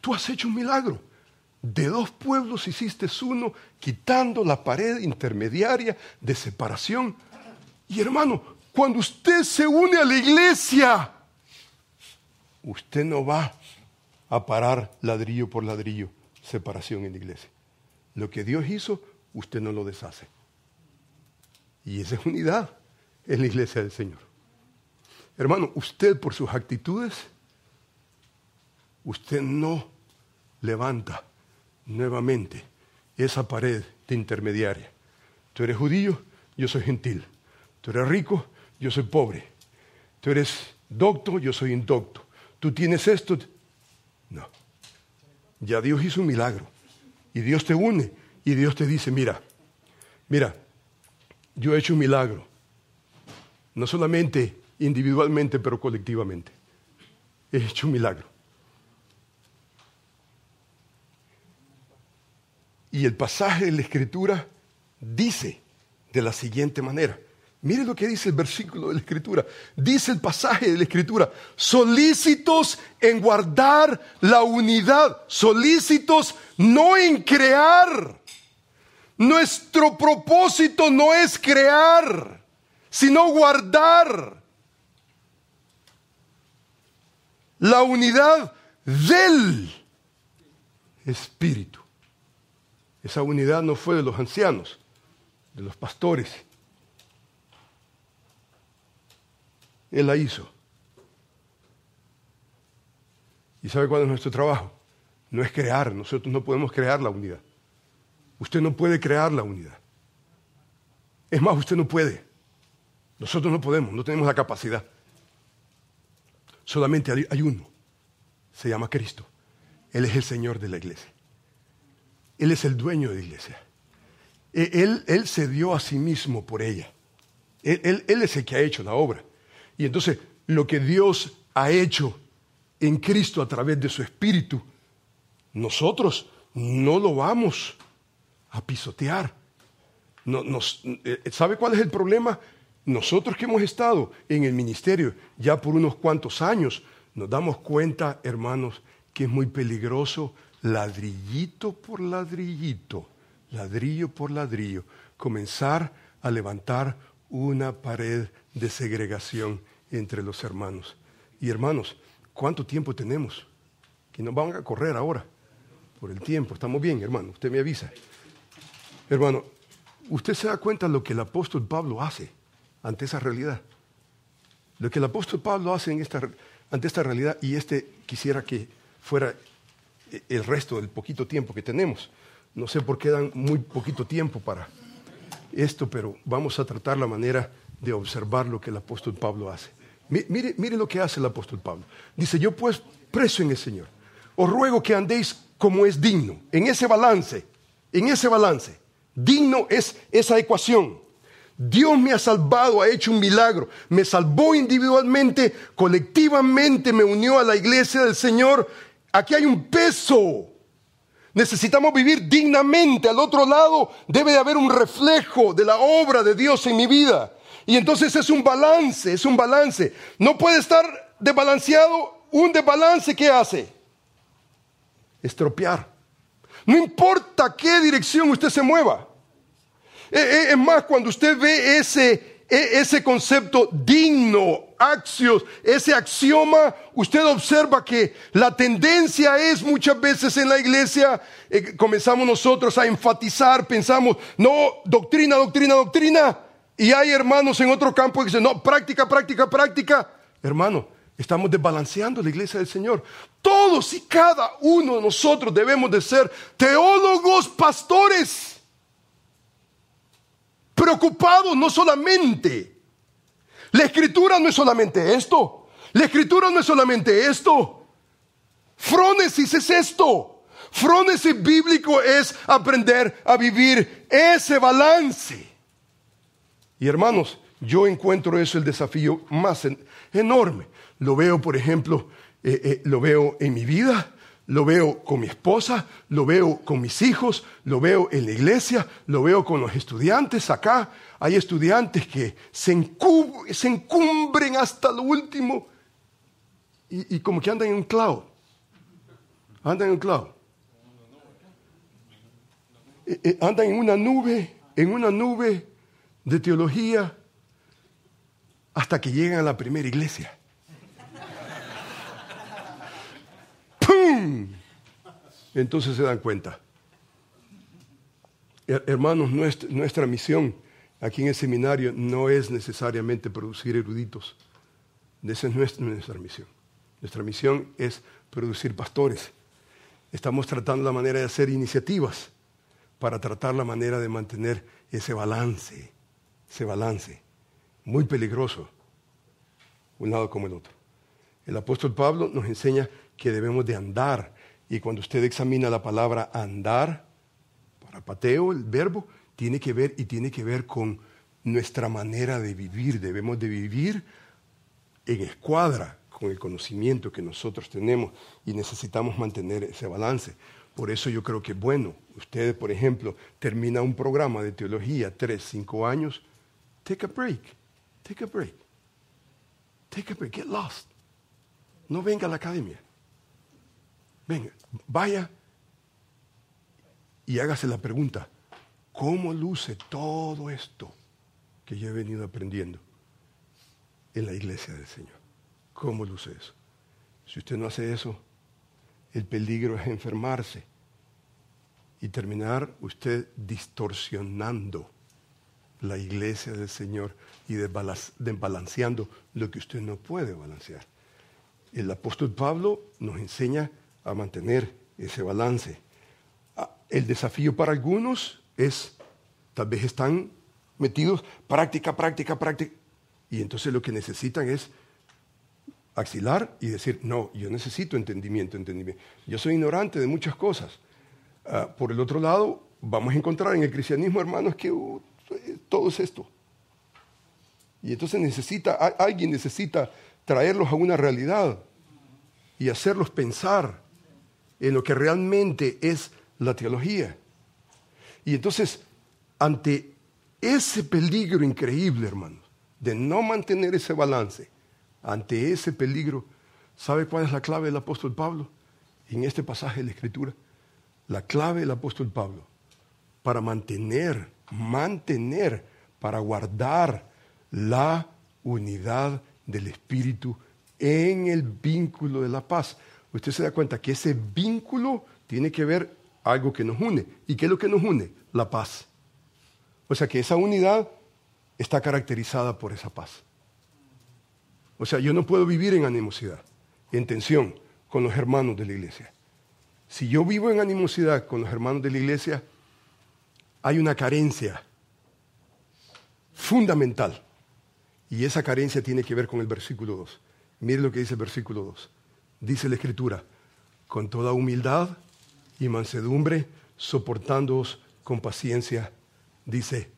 tú has hecho un milagro. De dos pueblos hiciste uno, quitando la pared intermediaria de separación. Y hermano, cuando usted se une a la iglesia, usted no va a parar ladrillo por ladrillo separación en la iglesia. Lo que Dios hizo, usted no lo deshace. Y esa es unidad en la iglesia del Señor. Hermano, usted por sus actitudes, usted no levanta nuevamente esa pared de intermediaria. Tú eres judío, yo soy gentil. Tú eres rico, yo soy pobre. Tú eres docto, yo soy indocto. Tú tienes esto. No. Ya Dios hizo un milagro. Y Dios te une. Y Dios te dice, mira, mira, yo he hecho un milagro. no solamente individualmente, pero colectivamente. He hecho un milagro. Y el pasaje de la Escritura dice de la siguiente manera. Mire lo que dice el versículo de la Escritura. Dice el pasaje de la Escritura, solícitos en guardar la unidad, solícitos no en crear. Nuestro propósito no es crear, sino guardar la unidad del Espíritu. Esa unidad no fue de los ancianos, de los pastores. Él la hizo. ¿Y sabe cuál es nuestro trabajo? No es crear, nosotros no podemos crear la unidad. Usted no puede crear la unidad. Es más, usted no puede. Nosotros no podemos, no tenemos la capacidad. Solamente hay uno. Se llama Cristo. Él es el Señor de la iglesia. Él es el dueño de la iglesia. E, él, él se dio a sí mismo por ella. Él, él, es el que ha hecho la obra. Y entonces lo que Dios ha hecho en Cristo a través de su Espíritu, nosotros no lo vamos a pisotear. No, nos, eh, ¿Sabe cuál es el problema? Nosotros que hemos estado en el ministerio ya por unos cuantos años, nos damos cuenta, hermanos, que es muy peligroso ladrillito por ladrillito, ladrillo por ladrillo, comenzar a levantar una pared de segregación entre los hermanos. Y hermanos, ¿cuánto tiempo tenemos? Que nos van a correr ahora por el tiempo. Estamos bien, hermano, usted me avisa. Hermano, usted se da cuenta de lo que el apóstol Pablo hace ante esa realidad. Lo que el apóstol Pablo hace ante esta realidad, y este quisiera que fuera el resto del poquito tiempo que tenemos. No sé por qué dan muy poquito tiempo para esto, pero vamos a tratar la manera de observar lo que el apóstol Pablo hace. Mire, mire lo que hace el apóstol Pablo. Dice, yo pues preso en el Señor, os ruego que andéis como es digno, en ese balance, en ese balance. Digno es esa ecuación. Dios me ha salvado, ha hecho un milagro, me salvó individualmente, colectivamente me unió a la iglesia del Señor Aquí hay un peso. Necesitamos vivir dignamente. Al otro lado debe de haber un reflejo de la obra de Dios en mi vida. Y entonces es un balance, es un balance. No puede estar desbalanceado. Un desbalance, ¿qué hace? Estropear. No importa qué dirección usted se mueva. Eh, eh, es más, cuando usted ve ese e, ese concepto digno, ese axioma, usted observa que la tendencia es muchas veces en la iglesia, eh, comenzamos nosotros a enfatizar, pensamos, no, doctrina, doctrina, doctrina, y hay hermanos en otro campo que dicen, no, práctica, práctica, práctica. Hermano, estamos desbalanceando la iglesia del Señor. Todos y cada uno de nosotros debemos de ser teólogos, pastores preocupados no solamente. La escritura no es solamente esto. La escritura no es solamente esto. Frónesis es esto. Frónesis bíblico es aprender a vivir ese balance. Y hermanos, yo encuentro eso el desafío más enorme. Lo veo, por ejemplo, eh, eh, lo veo en mi vida, lo veo con mi esposa, lo veo con mis hijos, lo veo en la iglesia, lo veo con los estudiantes acá. Hay estudiantes que se, encumbren hasta lo último y, como que andan en un clavo. Andan en un clavo. Eh, andan en una nube, en una nube de teología hasta que llegan a la primera iglesia. Entonces se dan cuenta. Hermanos, nuestra, misión aquí en el seminario no es necesariamente producir eruditos. Esa es nuestra, nuestra misión. Nuestra misión es producir pastores. Estamos tratando la manera de hacer iniciativas para tratar la manera de mantener ese balance, ese balance, muy peligroso, un lado como el otro. El apóstol Pablo nos enseña que debemos de andar. Y cuando usted examina la palabra andar, para pateo, el verbo, tiene que ver y tiene que ver con nuestra manera de vivir. Debemos de vivir en escuadra con el conocimiento que nosotros tenemos y necesitamos mantener ese balance. Por eso yo creo que bueno, usted, por ejemplo, termina un programa de teología, tres, cinco años, take a break, take a break, take a break, get lost. No venga a la academia. Venga, vaya y hágase la pregunta, ¿cómo luce todo esto que yo he venido aprendiendo en la iglesia del Señor? ¿Cómo luce eso? Si usted no hace eso, el peligro es enfermarse y terminar usted distorsionando la iglesia del Señor y desbalanceando lo que usted no puede balancear. El apóstol Pablo nos enseña a mantener ese balance. Ah, el desafío para algunos es, tal vez están metidos práctica, práctica, práctica, y entonces lo que necesitan es axilar y decir, no, yo necesito entendimiento, entendimiento. Yo soy ignorante de muchas cosas. Ah, por el otro lado, vamos a encontrar en el cristianismo, hermanos, que uh, todo es esto. Y entonces necesita, alguien necesita traerlos a una realidad y hacerlos pensar en lo que realmente es la teología. Y entonces, ante ese peligro increíble, hermanos, de no mantener ese balance, ante ese peligro, ¿sabe cuál es la clave del apóstol Pablo? En este pasaje de la Escritura, la clave del apóstol Pablo para mantener, mantener, para guardar la unidad del Espíritu en el vínculo de la paz. Usted se da cuenta que ese vínculo tiene que ver algo que nos une. ¿Y qué es lo que nos une? La paz. O sea que esa unidad está caracterizada por esa paz. O sea, yo no puedo vivir en animosidad, en tensión con los hermanos de la iglesia. Si yo vivo en animosidad con los hermanos de la iglesia, hay una carencia fundamental. Y esa carencia tiene que ver con el versículo 2. Mire lo que dice el versículo 2. Dice la Escritura, con toda humildad y mansedumbre, soportándoos con paciencia, dice,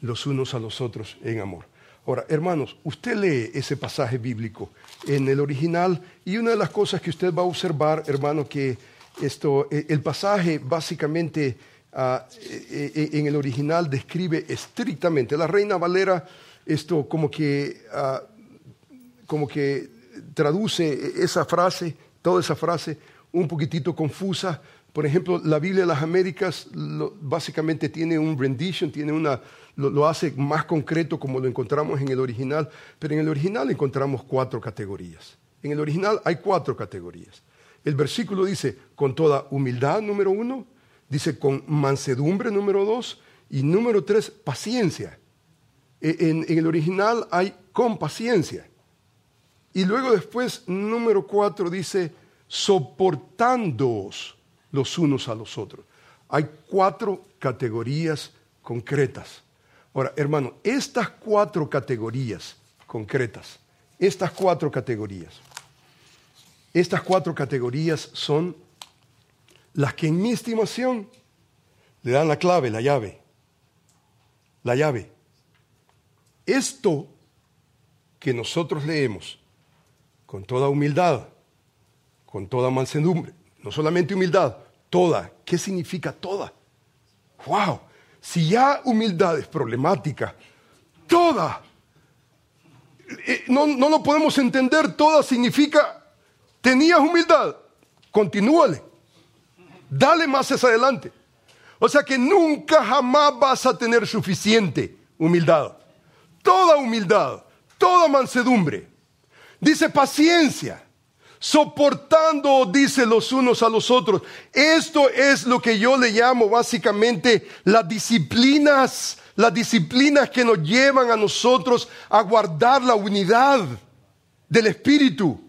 los unos a los otros en amor. Ahora, hermanos, usted lee ese pasaje bíblico en el original y una de las cosas que usted va a observar, hermano, que esto, e, el pasaje básicamente ah, e, e, en el original describe estrictamente, la Reina Valera, esto como que, ah, como que traduce esa frase, toda esa frase, un poquitito confusa, por ejemplo, la Biblia de las Américas básicamente tiene un rendition, tiene una, lo, hace más concreto como lo encontramos en el original, pero en el original encontramos cuatro categorías. En el original hay cuatro categorías. El versículo dice, con toda humildad, número uno, dice con mansedumbre, número dos, y número tres, paciencia. E, en, en el original hay con paciencia. Y luego después, número cuatro, dice, soportándoos los unos a los otros. Hay cuatro categorías concretas. Ahora, hermano, estas cuatro categorías concretas, estas cuatro categorías, estas cuatro categorías son las que en mi estimación le dan la clave, la llave. La llave. Esto que nosotros leemos con toda humildad, con toda mansedumbre, no solamente humildad, toda. ¿Qué significa toda? ¡Wow! Si ya humildad es problemática, toda. Eh, no, no lo podemos entender, toda significa, tenías humildad, continúale, dale más hacia adelante. O sea que nunca jamás vas a tener suficiente humildad. Toda humildad, toda mansedumbre. Dice paciencia soportando, dice los unos a los otros. Esto es lo que yo le llamo básicamente las disciplinas, las disciplinas que nos llevan a nosotros a guardar la unidad del Espíritu.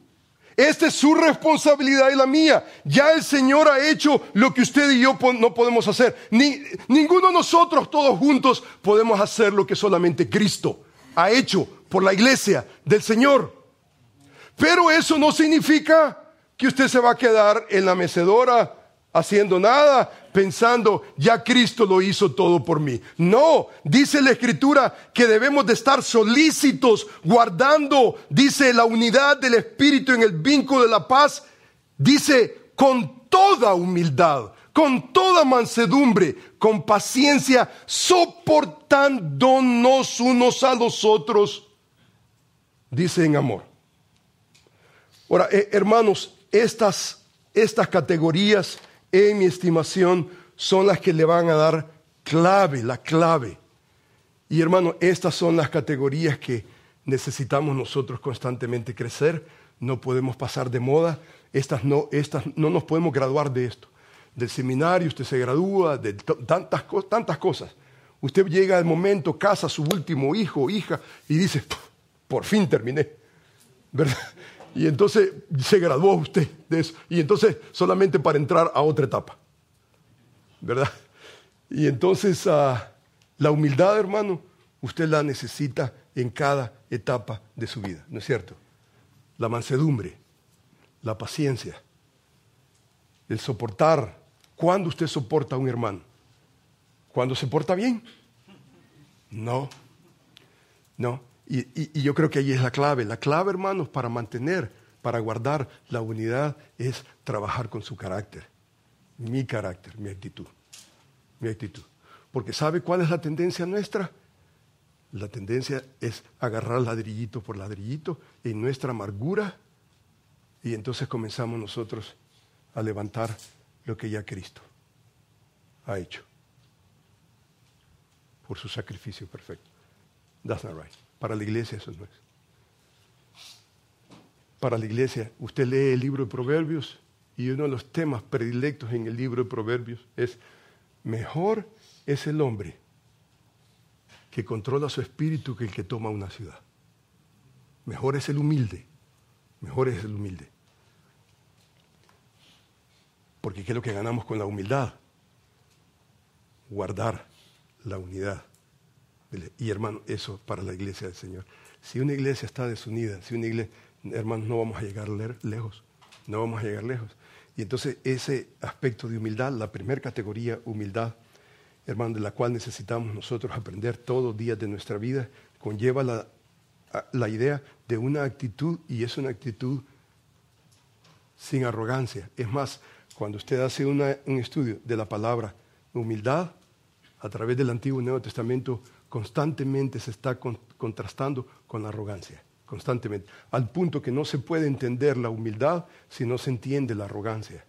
Esta es su responsabilidad y la mía. Ya el Señor ha hecho lo que usted y yo no podemos hacer. Ni, ninguno de nosotros todos juntos podemos hacer lo que solamente Cristo ha hecho por la iglesia del Señor. Pero eso no significa que usted se va a quedar en la mecedora haciendo nada, pensando, ya Cristo lo hizo todo por mí. No, dice la Escritura que debemos de estar solícitos, guardando, dice la unidad del Espíritu en el vínculo de la paz, dice con toda humildad, con toda mansedumbre, con paciencia, soportándonos unos a los otros, dice en amor. Ahora, eh, hermanos, estas, estas categorías, en mi estimación, son las que le van a dar clave, la clave. Y hermano, estas son las categorías que necesitamos nosotros constantemente crecer. No podemos pasar de moda. Estas no, estas, no nos podemos graduar de esto. Del seminario usted se gradúa, de tantas, tantas cosas. Usted llega al momento, casa su último hijo o hija y dice, por fin terminé. ¿Verdad? Y entonces se graduó usted de eso. Y entonces solamente para entrar a otra etapa. ¿Verdad? Y entonces ah, la humildad, hermano, usted la necesita en cada etapa de su vida, ¿no es cierto? La mansedumbre, la paciencia, el soportar. ¿Cuándo usted soporta a un hermano? ¿Cuándo se porta bien? No, no. Y, yo creo que ahí es la clave. La clave, hermanos, para mantener, para guardar la unidad es trabajar con su carácter. Mi carácter, mi actitud. Mi actitud. Porque ¿sabe cuál es la tendencia nuestra? La tendencia es agarrar ladrillito por ladrillito en nuestra amargura y entonces comenzamos nosotros a levantar lo que ya Cristo ha hecho por su sacrificio perfecto. That's not right. Para la iglesia eso no es. Para la iglesia, usted lee el libro de Proverbios y uno de los temas predilectos en el libro de Proverbios es, mejor es el hombre que controla su espíritu que el que toma una ciudad. Mejor es el humilde, mejor es el humilde. Porque ¿qué es lo que ganamos con la humildad? Guardar la unidad. Y hermano, eso para la iglesia del Señor. Si una iglesia está desunida, si una iglesia, hermanos, no vamos a llegar lejos, no vamos a llegar lejos. Y entonces ese aspecto de humildad, la primera categoría, humildad, hermano, de la cual necesitamos nosotros aprender todos los días de nuestra vida, conlleva la, la idea de una actitud, y es una actitud sin arrogancia. Es más, cuando usted hace un estudio de la palabra humildad, a través del Antiguo y Nuevo Testamento, constantemente se está contrastando con la arrogancia, constantemente, al punto que no se puede entender la humildad si no se entiende la arrogancia.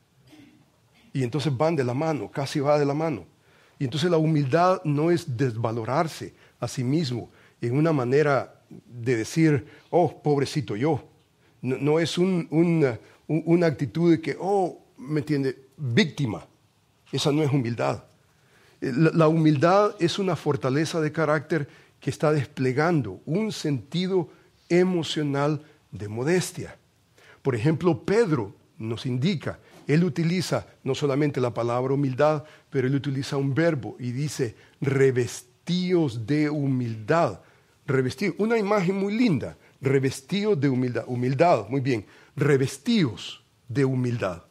Y entonces van de la mano, casi va de la mano. Y entonces la humildad no es desvalorarse a sí mismo en una manera de decir, oh, pobrecito yo. No, es una, actitud de que, oh, me entiende, víctima. Esa no es humildad. La humildad es una fortaleza de carácter que está desplegando un sentido emocional de modestia. Por ejemplo, Pedro nos indica, él utiliza no solamente la palabra humildad, pero él utiliza un verbo y dice revestíos de humildad. Revestidos, una imagen muy linda, revestidos de humildad. Humildad, muy bien, revestidos de humildad.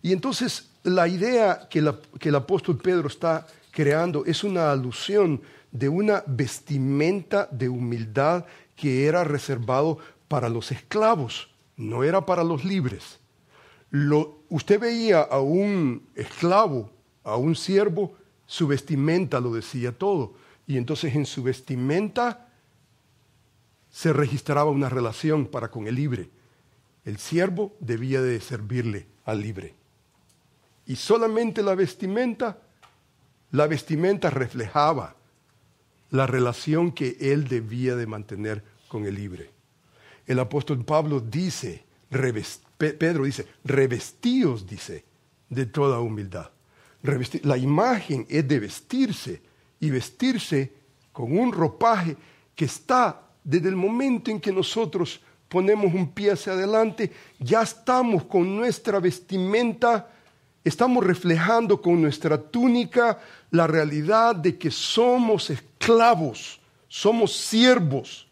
Y entonces la idea que el apóstol Pedro está creando es una alusión de una vestimenta de humildad que era reservado para los esclavos, no era para los libres. usted veía a un esclavo, a un siervo, su vestimenta lo decía todo. Y entonces en su vestimenta se registraba una relación para con el libre. El siervo debía de servirle al libre. Y solamente la vestimenta la vestimenta reflejaba la relación que él debía de mantener con el libre. El apóstol Pablo dice, Pedro dice, revestíos, dice, de toda humildad. la imagen es de vestirse y vestirse con un ropaje que está desde el momento en que nosotros ponemos un pie hacia adelante, ya estamos con nuestra vestimenta Estamos reflejando con nuestra túnica la realidad de que somos esclavos, somos siervos.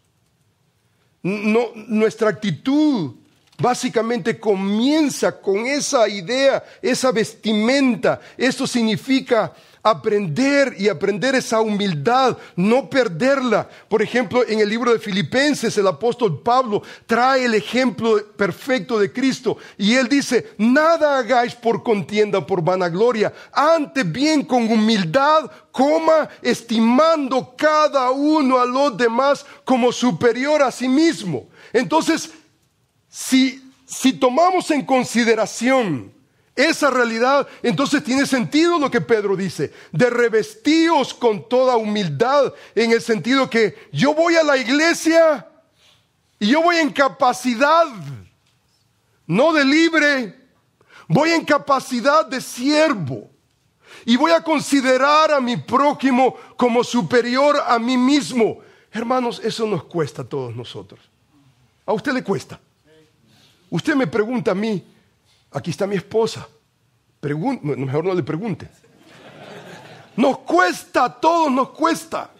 nuestra actitud básicamente comienza con esa idea, esa vestimenta. Esto significa aprender y aprender esa humildad, no perderla. Por ejemplo, en el libro de Filipenses, el apóstol Pablo trae el ejemplo perfecto de Cristo y él dice, nada hagáis por contienda, por vanagloria, antes bien con humildad, coma, estimando cada uno a los demás como superior a sí mismo. Entonces, si, si tomamos en consideración esa realidad, entonces tiene sentido lo que Pedro dice, de revestíos con toda humildad, en el sentido que yo voy a la iglesia y yo voy en capacidad, no de libre, voy en capacidad de siervo. Y voy a considerar a mi prójimo como superior a mí mismo. Hermanos, eso nos cuesta a todos nosotros. A usted le cuesta. Usted me pregunta a mí, Aquí está mi esposa. mejor no le pregunte. Nos cuesta, a todos nos cuesta.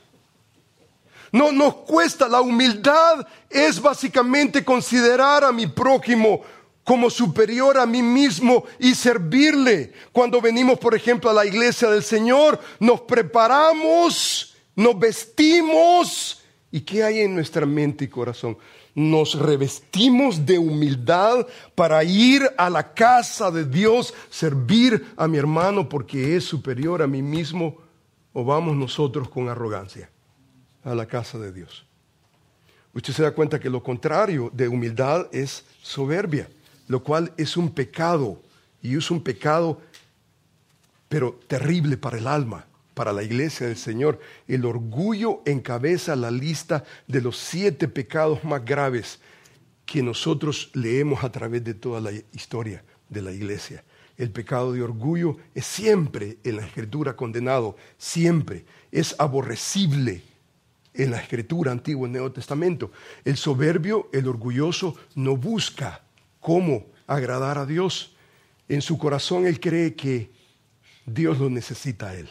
No nos cuesta. La humildad es básicamente considerar a mi prójimo como superior a mí mismo y servirle. Cuando venimos, por ejemplo, a la iglesia del Señor, nos preparamos, nos vestimos. ¿Y qué hay en nuestra mente y corazón? nos revestimos de humildad para ir a la casa de Dios, servir a mi hermano porque es superior a mí mismo, o vamos nosotros con arrogancia a la casa de Dios. Usted se da cuenta que lo contrario de humildad es soberbia, lo cual es un pecado, y es un pecado, pero terrible para el alma para la iglesia del Señor. El orgullo encabeza la lista de los siete pecados más graves que nosotros leemos a través de toda la historia de la iglesia. El pecado de orgullo es siempre en la escritura condenado, siempre. Es aborrecible en la escritura antigua y Nuevo Testamento. El soberbio, el orgulloso, no busca cómo agradar a Dios. En su corazón él cree que Dios lo necesita a él.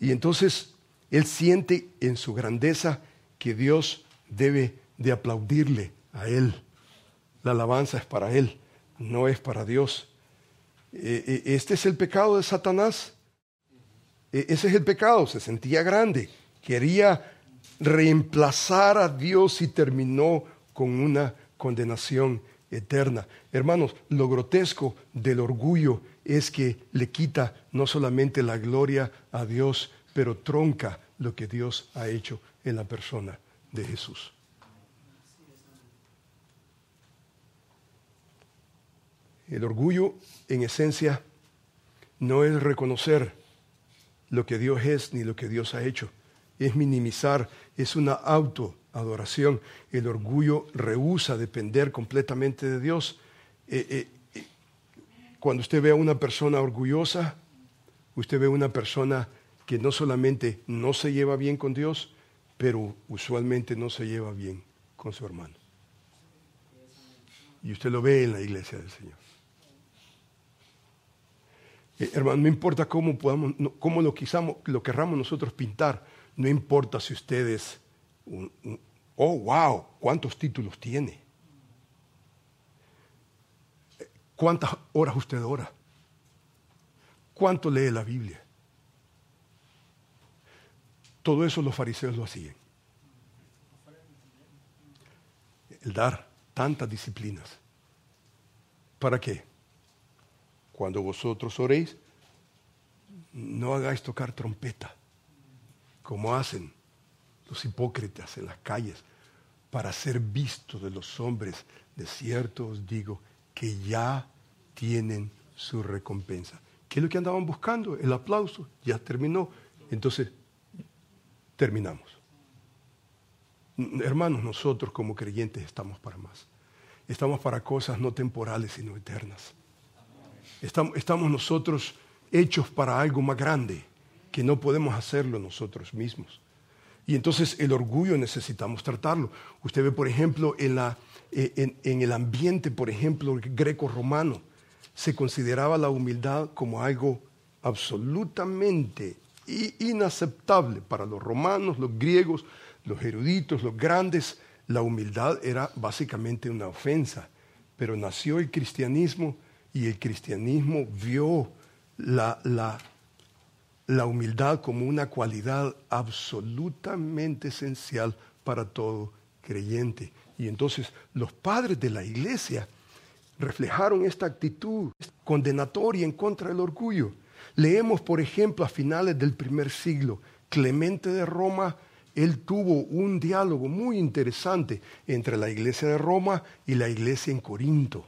Y entonces él siente en su grandeza que Dios debe de aplaudirle a él. La alabanza es para él, no es para Dios. E, e, este es el pecado de Satanás. E, ese es el pecado, se sentía grande, quería reemplazar a Dios y terminó con una condenación eterna. Hermanos, lo grotesco del orgullo es que le quita no solamente la gloria a Dios, pero tronca lo que Dios ha hecho en la persona de Jesús. El orgullo, en esencia, no es reconocer lo que Dios es ni lo que Dios ha hecho. Es minimizar, es una autoadoración. El orgullo rehúsa depender completamente de Dios. Eh, eh, cuando usted ve a una persona orgullosa, usted ve a una persona que no solamente no se lleva bien con Dios, pero usualmente no se lleva bien con su hermano. Y usted lo ve en la iglesia del Señor. Eh, hermano, no importa cómo, podamos, cómo lo, quizamos, lo querramos nosotros pintar, no importa si ustedes, oh, wow, cuántos títulos tiene. ¿Cuántas horas usted ora? ¿Cuánto lee la Biblia? Todo eso los fariseos lo hacían. El dar tantas disciplinas. ¿Para qué? Cuando vosotros oréis, no hagáis tocar trompeta, como hacen los hipócritas en las calles, para ser visto de los hombres. De cierto os digo que ya tienen su recompensa. ¿Qué es lo que andaban buscando? El aplauso. Ya terminó. Entonces, terminamos. Hermanos, nosotros como creyentes estamos para más. Estamos para cosas no temporales, sino eternas. Estamos, estamos nosotros hechos para algo más grande, que no podemos hacerlo nosotros mismos. Y entonces el orgullo necesitamos tratarlo. Usted ve, por ejemplo, en la, eh, en, el ambiente, por ejemplo, greco-romano, se consideraba la humildad como algo absolutamente inaceptable para los romanos, los griegos, los eruditos, los grandes. La humildad era básicamente una ofensa. pero nació el cristianismo y el cristianismo vio la, la, la humildad como una cualidad absolutamente esencial para todo creyente. Y entonces los padres de la iglesia reflejaron esta actitud condenatoria en contra del orgullo. Leemos, por ejemplo, a finales del primer siglo, Clemente de Roma, él tuvo un diálogo muy interesante entre la iglesia de Roma y la iglesia en Corinto.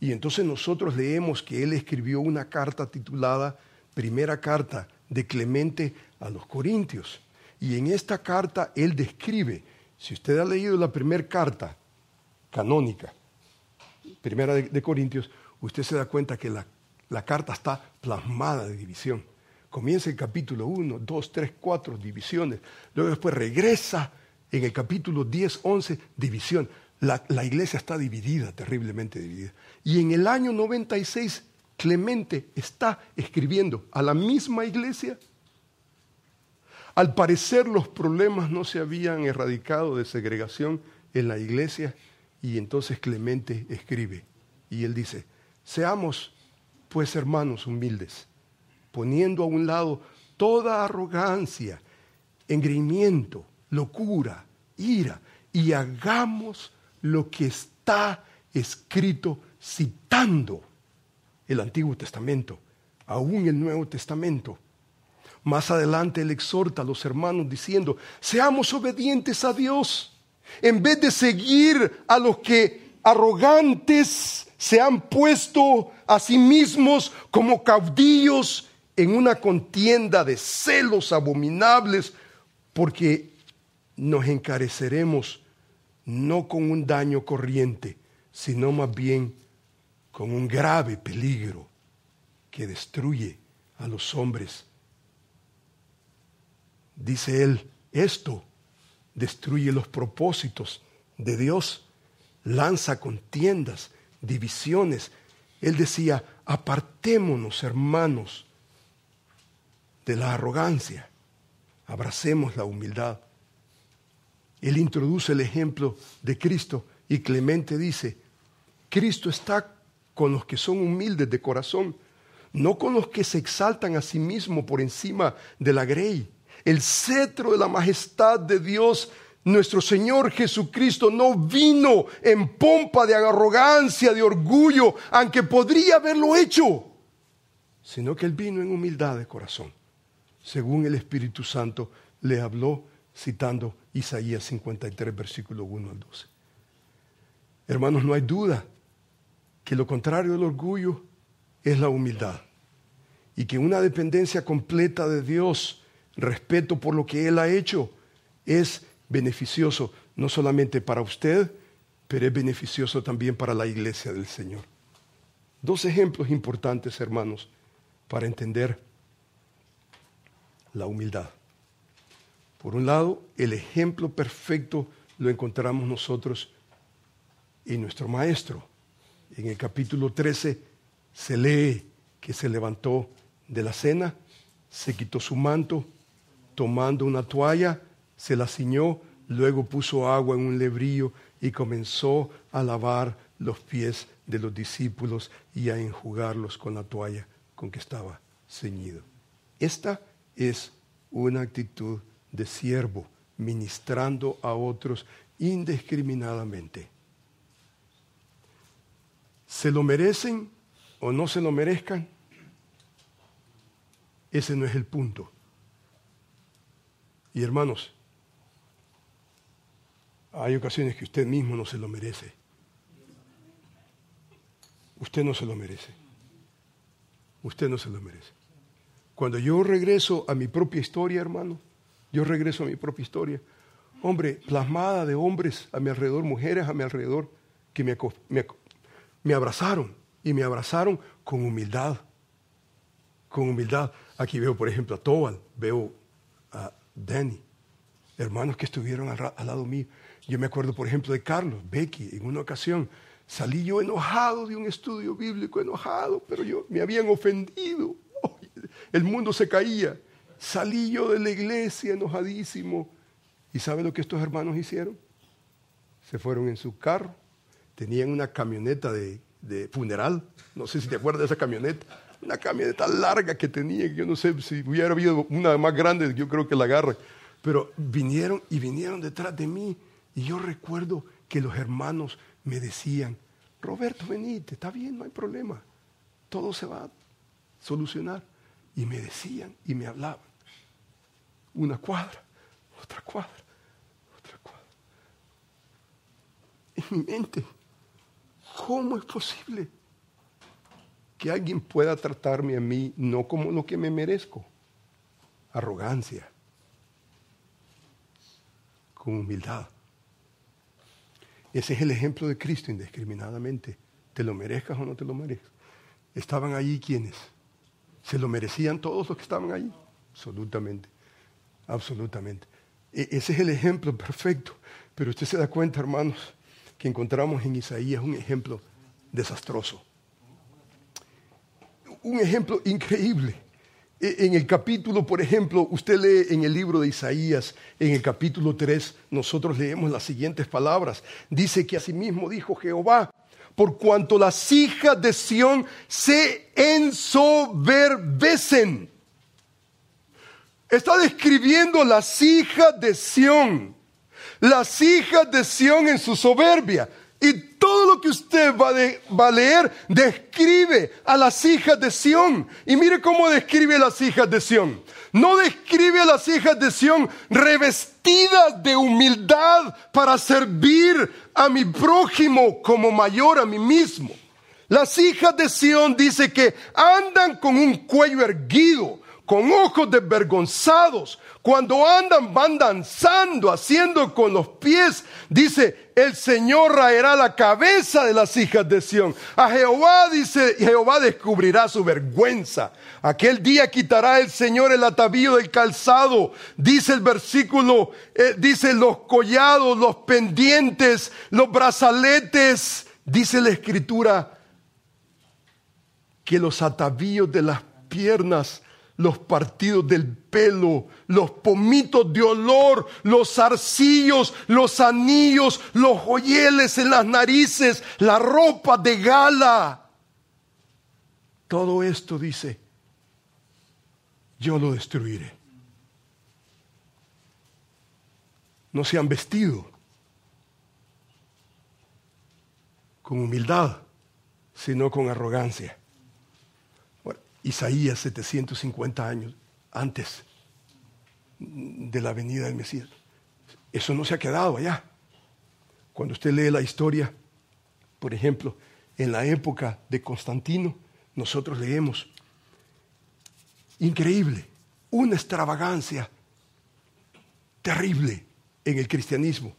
Y entonces nosotros leemos que él escribió una carta titulada Primera Carta de Clemente a los Corintios. Y en esta carta él describe, si usted ha leído la primera carta canónica, Primera de, Corintios, usted se da cuenta que la, la carta está plasmada de división. Comienza el capítulo 1, 2, 3, 4, divisiones. Luego después regresa en el capítulo 10, 11, división. La, la, iglesia está dividida, terriblemente dividida. Y en el año 96, Clemente está escribiendo a la misma iglesia. Al parecer los problemas no se habían erradicado de segregación en la iglesia y entonces Clemente escribe y él dice, seamos pues hermanos humildes, poniendo a un lado toda arrogancia, engreimiento, locura, ira, y hagamos lo que está escrito citando el Antiguo Testamento, aún el Nuevo Testamento. Más adelante él exhorta a los hermanos diciendo, seamos obedientes a Dios en vez de seguir a los que arrogantes se han puesto a sí mismos como caudillos en una contienda de celos abominables, porque nos encareceremos no con un daño corriente, sino más bien con un grave peligro que destruye a los hombres. Dice él, esto destruye los propósitos de Dios, lanza contiendas, divisiones. Él decía, apartémonos hermanos de la arrogancia, abracemos la humildad. Él introduce el ejemplo de Cristo y Clemente dice, Cristo está con los que son humildes de corazón, no con los que se exaltan a sí mismo por encima de la grey el cetro de la majestad de Dios, nuestro Señor Jesucristo, no vino en pompa de arrogancia, de orgullo, aunque podría haberlo hecho, sino que Él vino en humildad de corazón, según el Espíritu Santo le habló citando Isaías 53, versículo 1 al 12. Hermanos, no hay duda que lo contrario del orgullo es la humildad y que una dependencia completa de Dios respeto por lo que Él ha hecho, es beneficioso no solamente para usted, pero es beneficioso también para la iglesia del Señor. Dos ejemplos importantes, hermanos, para entender la humildad. Por un lado, el ejemplo perfecto lo encontramos nosotros en nuestro Maestro. En el capítulo 13 se lee que se levantó de la cena, se quitó su manto, tomando una toalla, se la ciñó, luego puso agua en un lebrillo y comenzó a lavar los pies de los discípulos y a enjugarlos con la toalla con que estaba ceñido. Esta es una actitud de siervo, ministrando a otros indiscriminadamente. ¿Se lo merecen o no se lo merezcan? Ese no es el punto. Y hermanos, hay ocasiones que usted mismo no se lo merece. Usted no se lo merece. Usted no se lo merece. Cuando yo regreso a mi propia historia, hermano, yo regreso a mi propia historia. Hombre, plasmada de hombres a mi alrededor, mujeres a mi alrededor, que me, me abrazaron y me abrazaron con humildad. Con humildad. Aquí veo, por ejemplo, a Tobal, veo a Danny, hermanos que estuvieron al, lado mío. Yo me acuerdo, por ejemplo, de Carlos, Becky, en una ocasión salí yo enojado de un estudio bíblico, enojado, pero yo me habían ofendido. el mundo se caía. Salí yo de la iglesia enojadísimo. ¿Y sabe lo que estos hermanos hicieron? Se fueron en su carro, tenían una camioneta de, funeral, no sé si te acuerdas de esa camioneta, una camioneta larga que tenía, yo no sé si hubiera habido una más grande, yo creo que la agarre, pero vinieron y vinieron detrás de mí. Y yo recuerdo que los hermanos me decían, Roberto, venite, está bien, no hay problema, todo se va a solucionar. Y me decían y me hablaban, una cuadra, otra cuadra, otra cuadra. En mi mente, ¿cómo es posible que alguien pueda tratarme a mí no como lo que me merezco? Arrogancia, con humildad. Ese es el ejemplo de Cristo indiscriminadamente. Te lo merezcas o no te lo merezcas. Estaban allí quienes. ¿Se lo merecían todos los que estaban allí? Absolutamente. Absolutamente. E ese es el ejemplo perfecto. Pero usted se da cuenta, hermanos, que encontramos en Isaías un ejemplo desastroso. Un ejemplo increíble. E, en el capítulo, por ejemplo, usted lee en el libro de Isaías, en el capítulo 3, nosotros leemos las siguientes palabras. Dice que asimismo dijo Jehová, por cuanto las hijas de Sión se ensoberbecen. Está describiendo las hijas de Sión, las hijas de Sión en su soberbia. Y todo lo que usted va, va, a leer describe a las hijas de Sión. Y mire cómo describe a las hijas de Sión. No describe a las hijas de Sión revestidas de humildad para servir a mi prójimo como mayor a mí mismo. Las hijas de Sión dice que andan con un cuello erguido, con ojos desvergonzados. Cuando andan, van danzando, haciendo con los pies. Dice, el Señor raerá la cabeza de las hijas de Sión. A Jehová, dice, Jehová descubrirá su vergüenza. Aquel día quitará el Señor el atavío del calzado. Dice el versículo, eh, dice los collados, los pendientes, los brazaletes. Dice la escritura que los atavíos de las piernas los partidos del pelo, los pomitos de olor, los arcillos, los anillos, los joyeles en las narices, la ropa de gala. Todo esto dice, yo lo destruiré. No se han vestido con humildad, sino con arrogancia. Isaías 750 años antes de la venida del Mesías. Eso no se ha quedado allá. Cuando usted lee la historia, por ejemplo, en la época de Constantino, nosotros leemos, increíble, una extravagancia terrible en el cristianismo.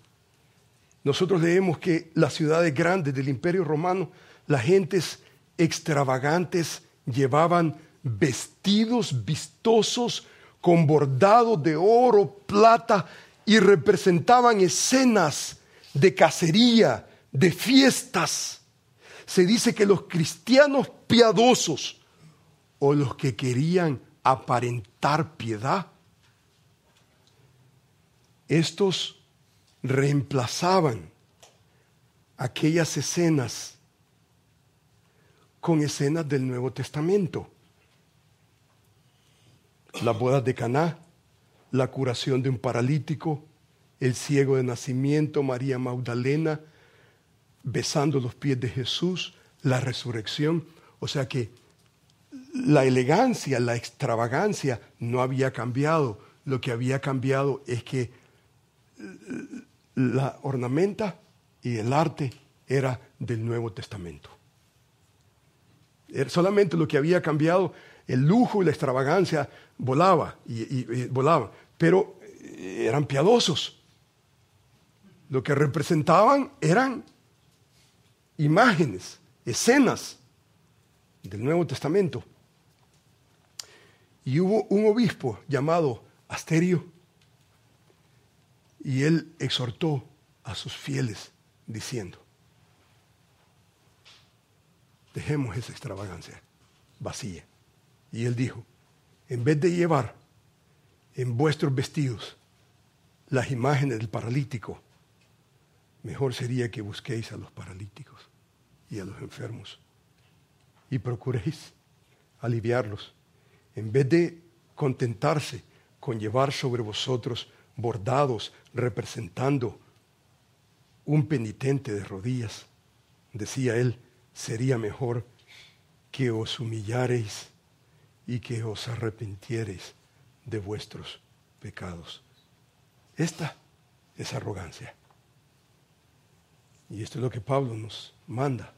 Nosotros leemos que las ciudades grandes del imperio romano, las gentes extravagantes, llevaban vestidos vistosos con bordados de oro, plata y representaban escenas de cacería, de fiestas. Se dice que los cristianos piadosos o los que querían aparentar piedad, estos reemplazaban aquellas escenas con escenas del Nuevo Testamento. Las bodas de Caná, la curación de un paralítico, el ciego de nacimiento, María Magdalena, besando los pies de Jesús, la resurrección. O sea que la elegancia, la extravagancia no había cambiado. Lo que había cambiado es que la ornamenta y el arte era del Nuevo Testamento. Solamente lo que había cambiado, el lujo y la extravagancia volaba y, volaban, pero eh, eran piadosos. Lo que representaban eran imágenes, escenas del Nuevo Testamento. Y hubo un obispo llamado Asterio y él exhortó a sus fieles diciendo, dejemos esa extravagancia vacía. Y él dijo, en vez de llevar en vuestros vestidos las imágenes del paralítico, mejor sería que busquéis a los paralíticos y a los enfermos y procuréis aliviarlos, en vez de contentarse con llevar sobre vosotros bordados representando un penitente de rodillas. Decía él, sería mejor que os humillareis y que os arrepintiereis de vuestros pecados. Esta es arrogancia. Y esto es lo que Pablo nos manda,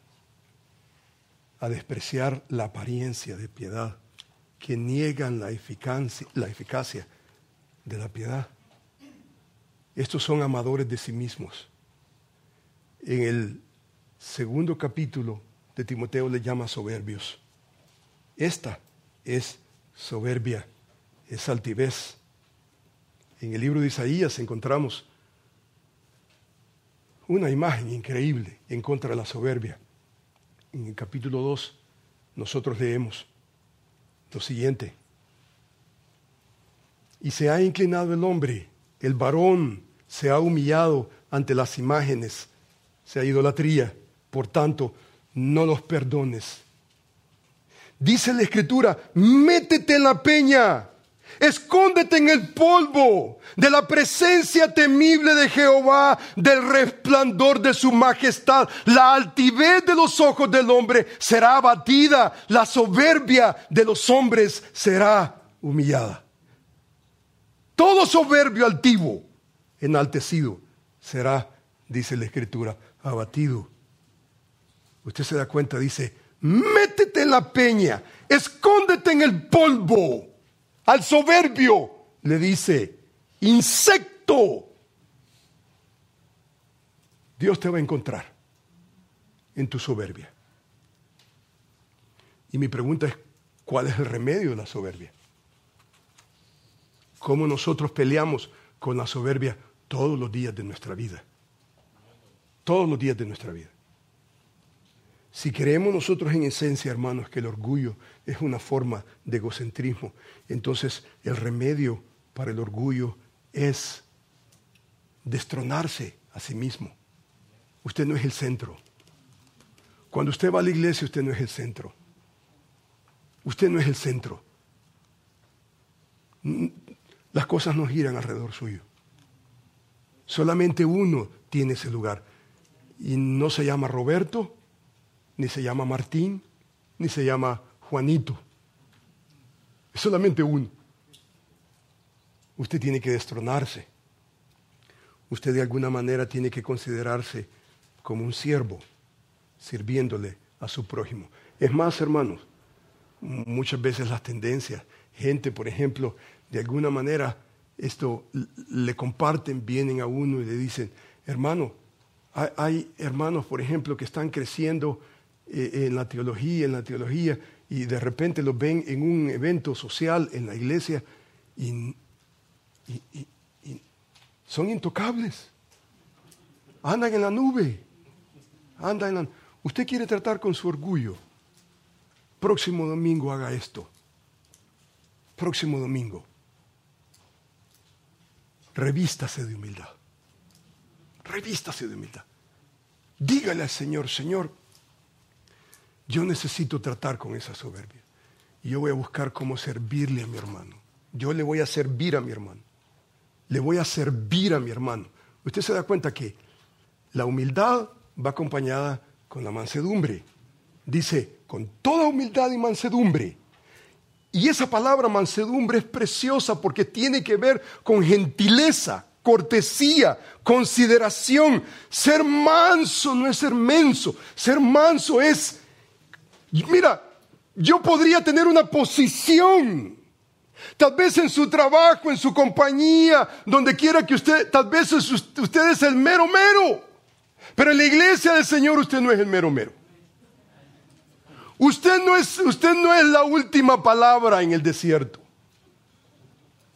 a despreciar la apariencia de piedad, que niegan la eficacia, la eficacia de la piedad. Estos son amadores de sí mismos. En el segundo capítulo de Timoteo le llama soberbios. Esta es soberbia, es altivez. En el libro de Isaías encontramos una imagen increíble en contra de la soberbia. En el capítulo 2 nosotros leemos lo siguiente. Y se ha inclinado el hombre, el varón se ha humillado ante las imágenes, se ha idolatría. Por tanto, no los perdones. Dice la escritura, métete en la peña, escóndete en el polvo de la presencia temible de Jehová, del resplandor de su majestad. La altivez de los ojos del hombre será abatida, la soberbia de los hombres será humillada. Todo soberbio altivo, enaltecido, será, dice la escritura, abatido. Usted se da cuenta, dice, métete en la peña, escóndete en el polvo. Al soberbio le dice, insecto. Dios te va a encontrar en tu soberbia. Y mi pregunta es, ¿cuál es el remedio de la soberbia? ¿Cómo nosotros peleamos con la soberbia todos los días de nuestra vida? Todos los días de nuestra vida. Si creemos nosotros en esencia, hermanos, que el orgullo es una forma de egocentrismo, entonces el remedio para el orgullo es destronarse a sí mismo. Usted no es el centro. Cuando usted va a la iglesia, usted no es el centro. Usted no es el centro. Las cosas no giran alrededor suyo. Solamente uno tiene ese lugar. Y no se llama Roberto, ni se llama Martín, ni se llama Juanito. Es solamente uno. Usted tiene que destronarse. Usted de alguna manera tiene que considerarse como un siervo, sirviéndole a su prójimo. Es más, hermanos, muchas veces las tendencias, gente, por ejemplo, de alguna manera esto le comparten, vienen a uno y le dicen, hermano, hay, hermanos, por ejemplo, que están creciendo eh, en la teología, en la teología, y de repente los ven en un evento social en la iglesia y, son intocables. Andan en la nube. Andan en Usted quiere tratar con su orgullo. Próximo domingo haga esto. Próximo domingo. Revístase de humildad. Revístase de humildad. Dígale al Señor, Señor, yo necesito tratar con esa soberbia. Yo voy a buscar cómo servirle a mi hermano. Yo le voy a servir a mi hermano. Le voy a servir a mi hermano. Usted se da cuenta que la humildad va acompañada con la mansedumbre. Dice, con toda humildad y mansedumbre. Y esa palabra mansedumbre es preciosa porque tiene que ver con gentileza, cortesía, consideración. Ser manso no es ser menso. Ser manso es Mira, yo podría tener una posición. Tal vez en su trabajo, en su compañía, donde quiera que usted, tal vez usted es el mero mero. Pero en la iglesia del Señor usted no es el mero mero. Usted no es, usted no es la última palabra en el desierto.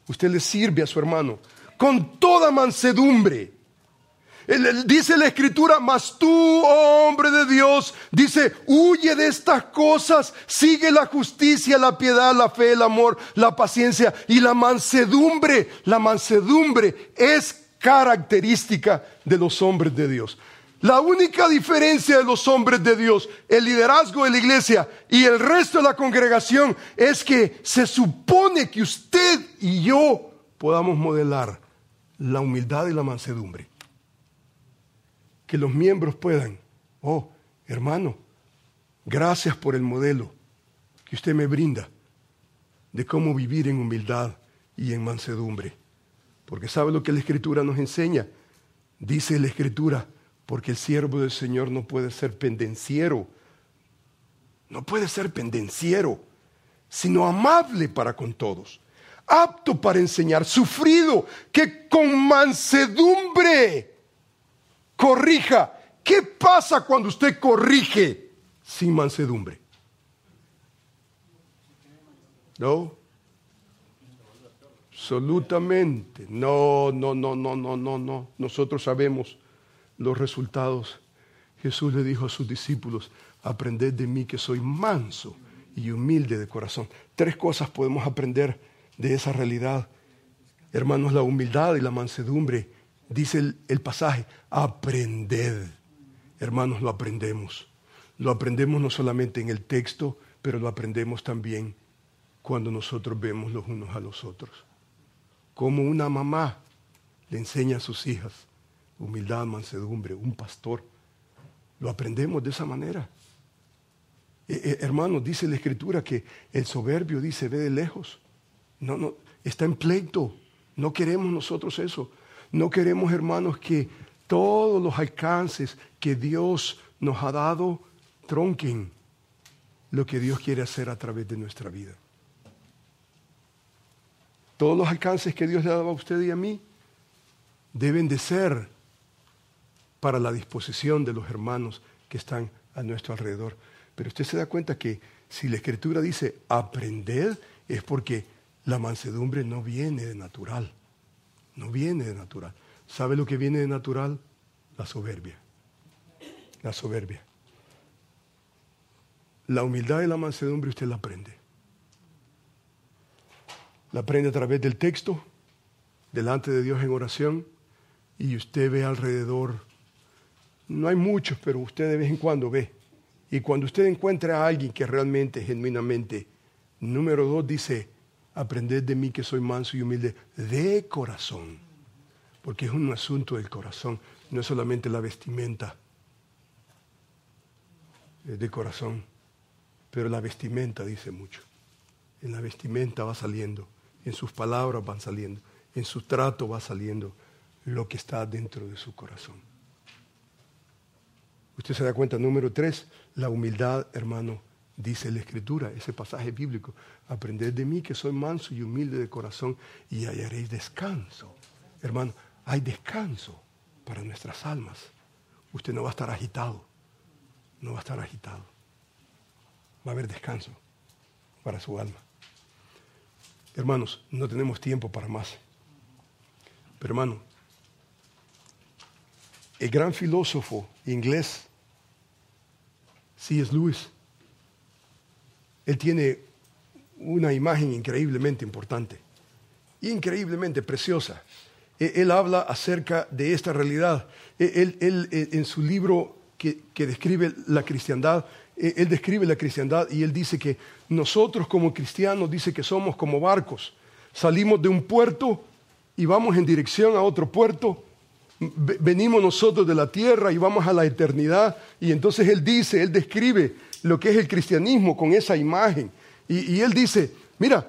Usted le sirve a su hermano con toda mansedumbre Dice la escritura, mas tú, oh hombre de Dios, dice, huye de estas cosas, sigue la justicia, la piedad, la fe, el amor, la paciencia y la mansedumbre. La mansedumbre es característica de los hombres de Dios. La única diferencia de los hombres de Dios, el liderazgo de la iglesia y el resto de la congregación es que se supone que usted y yo podamos modelar la humildad y la mansedumbre. Que los miembros puedan, oh, hermano, gracias por el modelo que usted me brinda de cómo vivir en humildad y en mansedumbre. Porque sabe lo que la Escritura nos enseña. Dice la Escritura, porque el siervo del Señor no puede ser pendenciero, no puede ser pendenciero, sino amable para con todos, apto para enseñar, sufrido, que con mansedumbre corrija. ¿Qué pasa cuando usted corrige sin mansedumbre? ¿No? Absolutamente. No, no, no, no, no, no, no. Nosotros sabemos los resultados. Jesús le dijo a sus discípulos, aprended de mí que soy manso y humilde de corazón. Tres cosas podemos aprender de esa realidad. Hermanos, la humildad y la mansedumbre, dice el, pasaje, aprended. Hermanos, lo aprendemos. Lo aprendemos no solamente en el texto, pero lo aprendemos también cuando nosotros vemos los unos a los otros. Como una mamá le enseña a sus hijas humildad, mansedumbre, un pastor. Lo aprendemos de esa manera. Eh, eh, hermanos, dice la escritura que el soberbio dice, ve de lejos. No, no, está en pleito. No queremos nosotros eso. No queremos, hermanos, que todos los alcances que Dios nos ha dado tronquen lo que Dios quiere hacer a través de nuestra vida. Todos los alcances que Dios le ha dado a usted y a mí deben de ser para la disposición de los hermanos que están a nuestro alrededor. Pero usted se da cuenta que si la escritura dice aprended, es porque la mansedumbre no viene de natural. No viene de natural. ¿Sabe lo que viene de natural? La soberbia. La soberbia. La humildad y la mansedumbre usted la aprende. La aprende a través del texto, delante de Dios en oración, y usted ve alrededor no hay muchos, pero usted de vez en cuando ve. Y cuando usted encuentra a alguien que realmente, genuinamente, número dos dice, aprended de mí que soy manso y humilde de corazón. Porque es un asunto del corazón, no es solamente la vestimenta. Es de corazón. Pero la vestimenta dice mucho. En la vestimenta va saliendo, en sus palabras van saliendo, en su trato va saliendo lo que está dentro de su corazón. Usted se da cuenta, número tres, la humildad, hermano, dice la Escritura, ese pasaje bíblico. Aprended de mí que soy manso y humilde de corazón y hallaréis descanso. Hermano, hay descanso para nuestras almas. Usted no va a estar agitado, no va a estar agitado. Va a haber descanso para su alma. Hermanos, no tenemos tiempo para más. Pero hermano, el gran filósofo inglés C.S. Lewis. Él tiene una imagen increíblemente importante, increíblemente preciosa. E, él habla acerca de esta realidad. E, él, e, en su libro que, que, describe la cristiandad, él describe la cristiandad y él dice que nosotros como cristianos dice que somos como barcos. Salimos de un puerto y vamos en dirección a otro puerto venimos nosotros de la tierra y vamos a la eternidad. Y entonces él dice, él describe lo que es el cristianismo con esa imagen. Y, él dice, mira,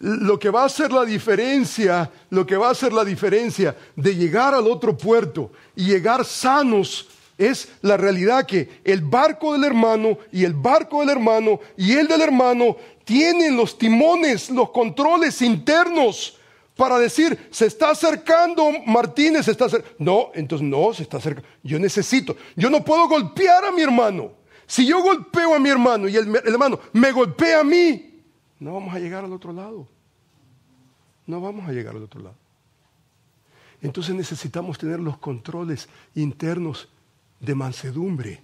lo que va a hacer la diferencia, lo que va a hacer la diferencia de llegar al otro puerto y llegar sanos es la realidad que el barco del hermano y el barco del hermano y el del hermano tienen los timones, los controles internos para decir, se está acercando Martínez, se está acercando. No, entonces no, se está acercando. Yo necesito, yo no puedo golpear a mi hermano. Si yo golpeo a mi hermano y el, hermano me golpea a mí, no vamos a llegar al otro lado. No vamos a llegar al otro lado. Entonces necesitamos tener los controles internos de mansedumbre,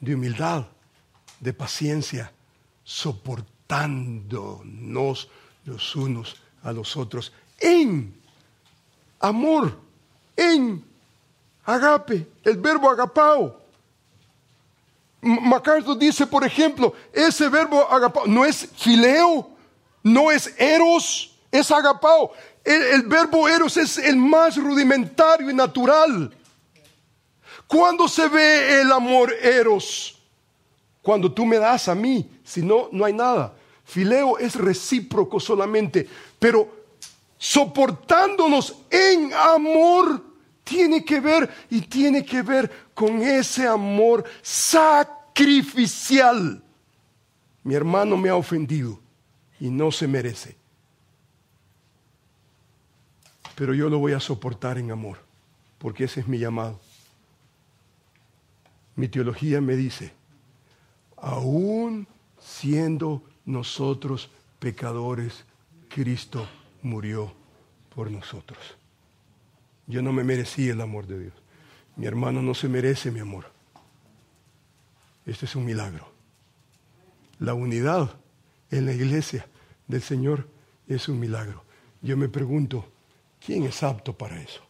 de humildad, de paciencia, soportándonos los unos a los otros en amor. en agape, el verbo agapao. MacArthur dice, por ejemplo, ese verbo agapao no es fileo, no es eros, es agapao. El, verbo eros es el más rudimentario y natural. ¿Cuándo se ve el amor eros? Cuando tú me das a mí, si no, no hay nada. Fileo es recíproco solamente, pero soportándonos en amor tiene que ver y tiene que ver con ese amor sacrificial. Mi hermano me ha ofendido y no se merece pero yo lo voy a soportar en amor, porque ese es mi llamado. Mi teología me dice, aún siendo nosotros pecadores, Cristo murió por nosotros. Yo no me merecía el amor de Dios. Mi hermano no se merece mi amor. Este es un milagro. La unidad en la iglesia del Señor es un milagro. Yo me pregunto, ¿Quién es apto para eso?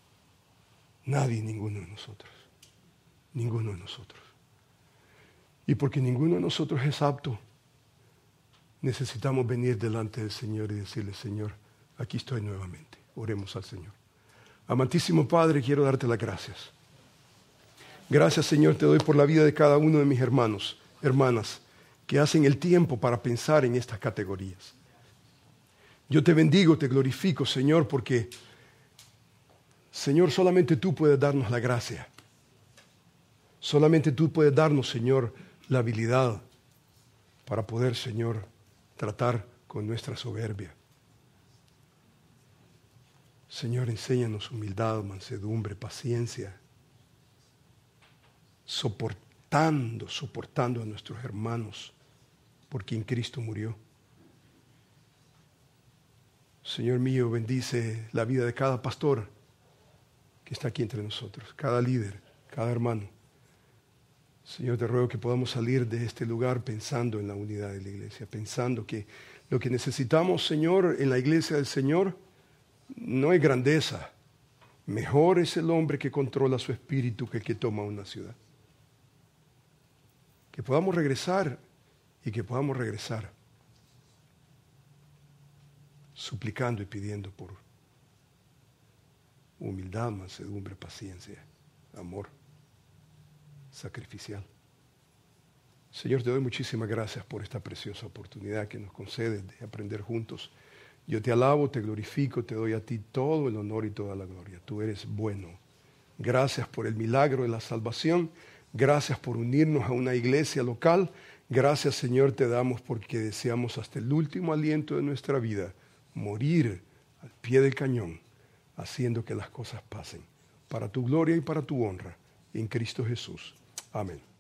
Nadie, ninguno de nosotros. Ninguno de nosotros. Y porque ninguno de nosotros es apto, necesitamos venir delante del Señor y decirle, Señor, aquí estoy nuevamente. Oremos al Señor. Amantísimo Padre, quiero darte las gracias. Gracias, Señor, te doy por la vida de cada uno de mis hermanos, hermanas, que hacen el tiempo para pensar en estas categorías. Yo te bendigo, te glorifico, Señor, porque Señor, solamente tú puedes darnos la gracia. Solamente tú puedes darnos, Señor, la habilidad para poder, Señor, tratar con nuestra soberbia. Señor, enséñanos humildad, mansedumbre, paciencia, soportando, soportando a nuestros hermanos por quien Cristo murió. Señor mío, bendice la vida de cada pastor está aquí entre nosotros, cada líder, cada hermano. Señor, te ruego que podamos salir de este lugar pensando en la unidad de la iglesia, pensando que lo que necesitamos, Señor, en la iglesia del Señor no es grandeza. Mejor es el hombre que controla su espíritu que el que toma una ciudad. Que podamos regresar y que podamos regresar suplicando y pidiendo por humildad, mansedumbre, paciencia, amor sacrificial. Señor, te doy muchísimas gracias por esta preciosa oportunidad que nos concedes de aprender juntos. Yo te alabo, te glorifico, te doy a ti todo el honor y toda la gloria. Tú eres bueno. Gracias por el milagro de la salvación. Gracias por unirnos a una iglesia local. Gracias, Señor, te damos porque deseamos hasta el último aliento de nuestra vida morir al pie del cañón haciendo que las cosas pasen para tu gloria y para tu honra en Cristo Jesús. Amén.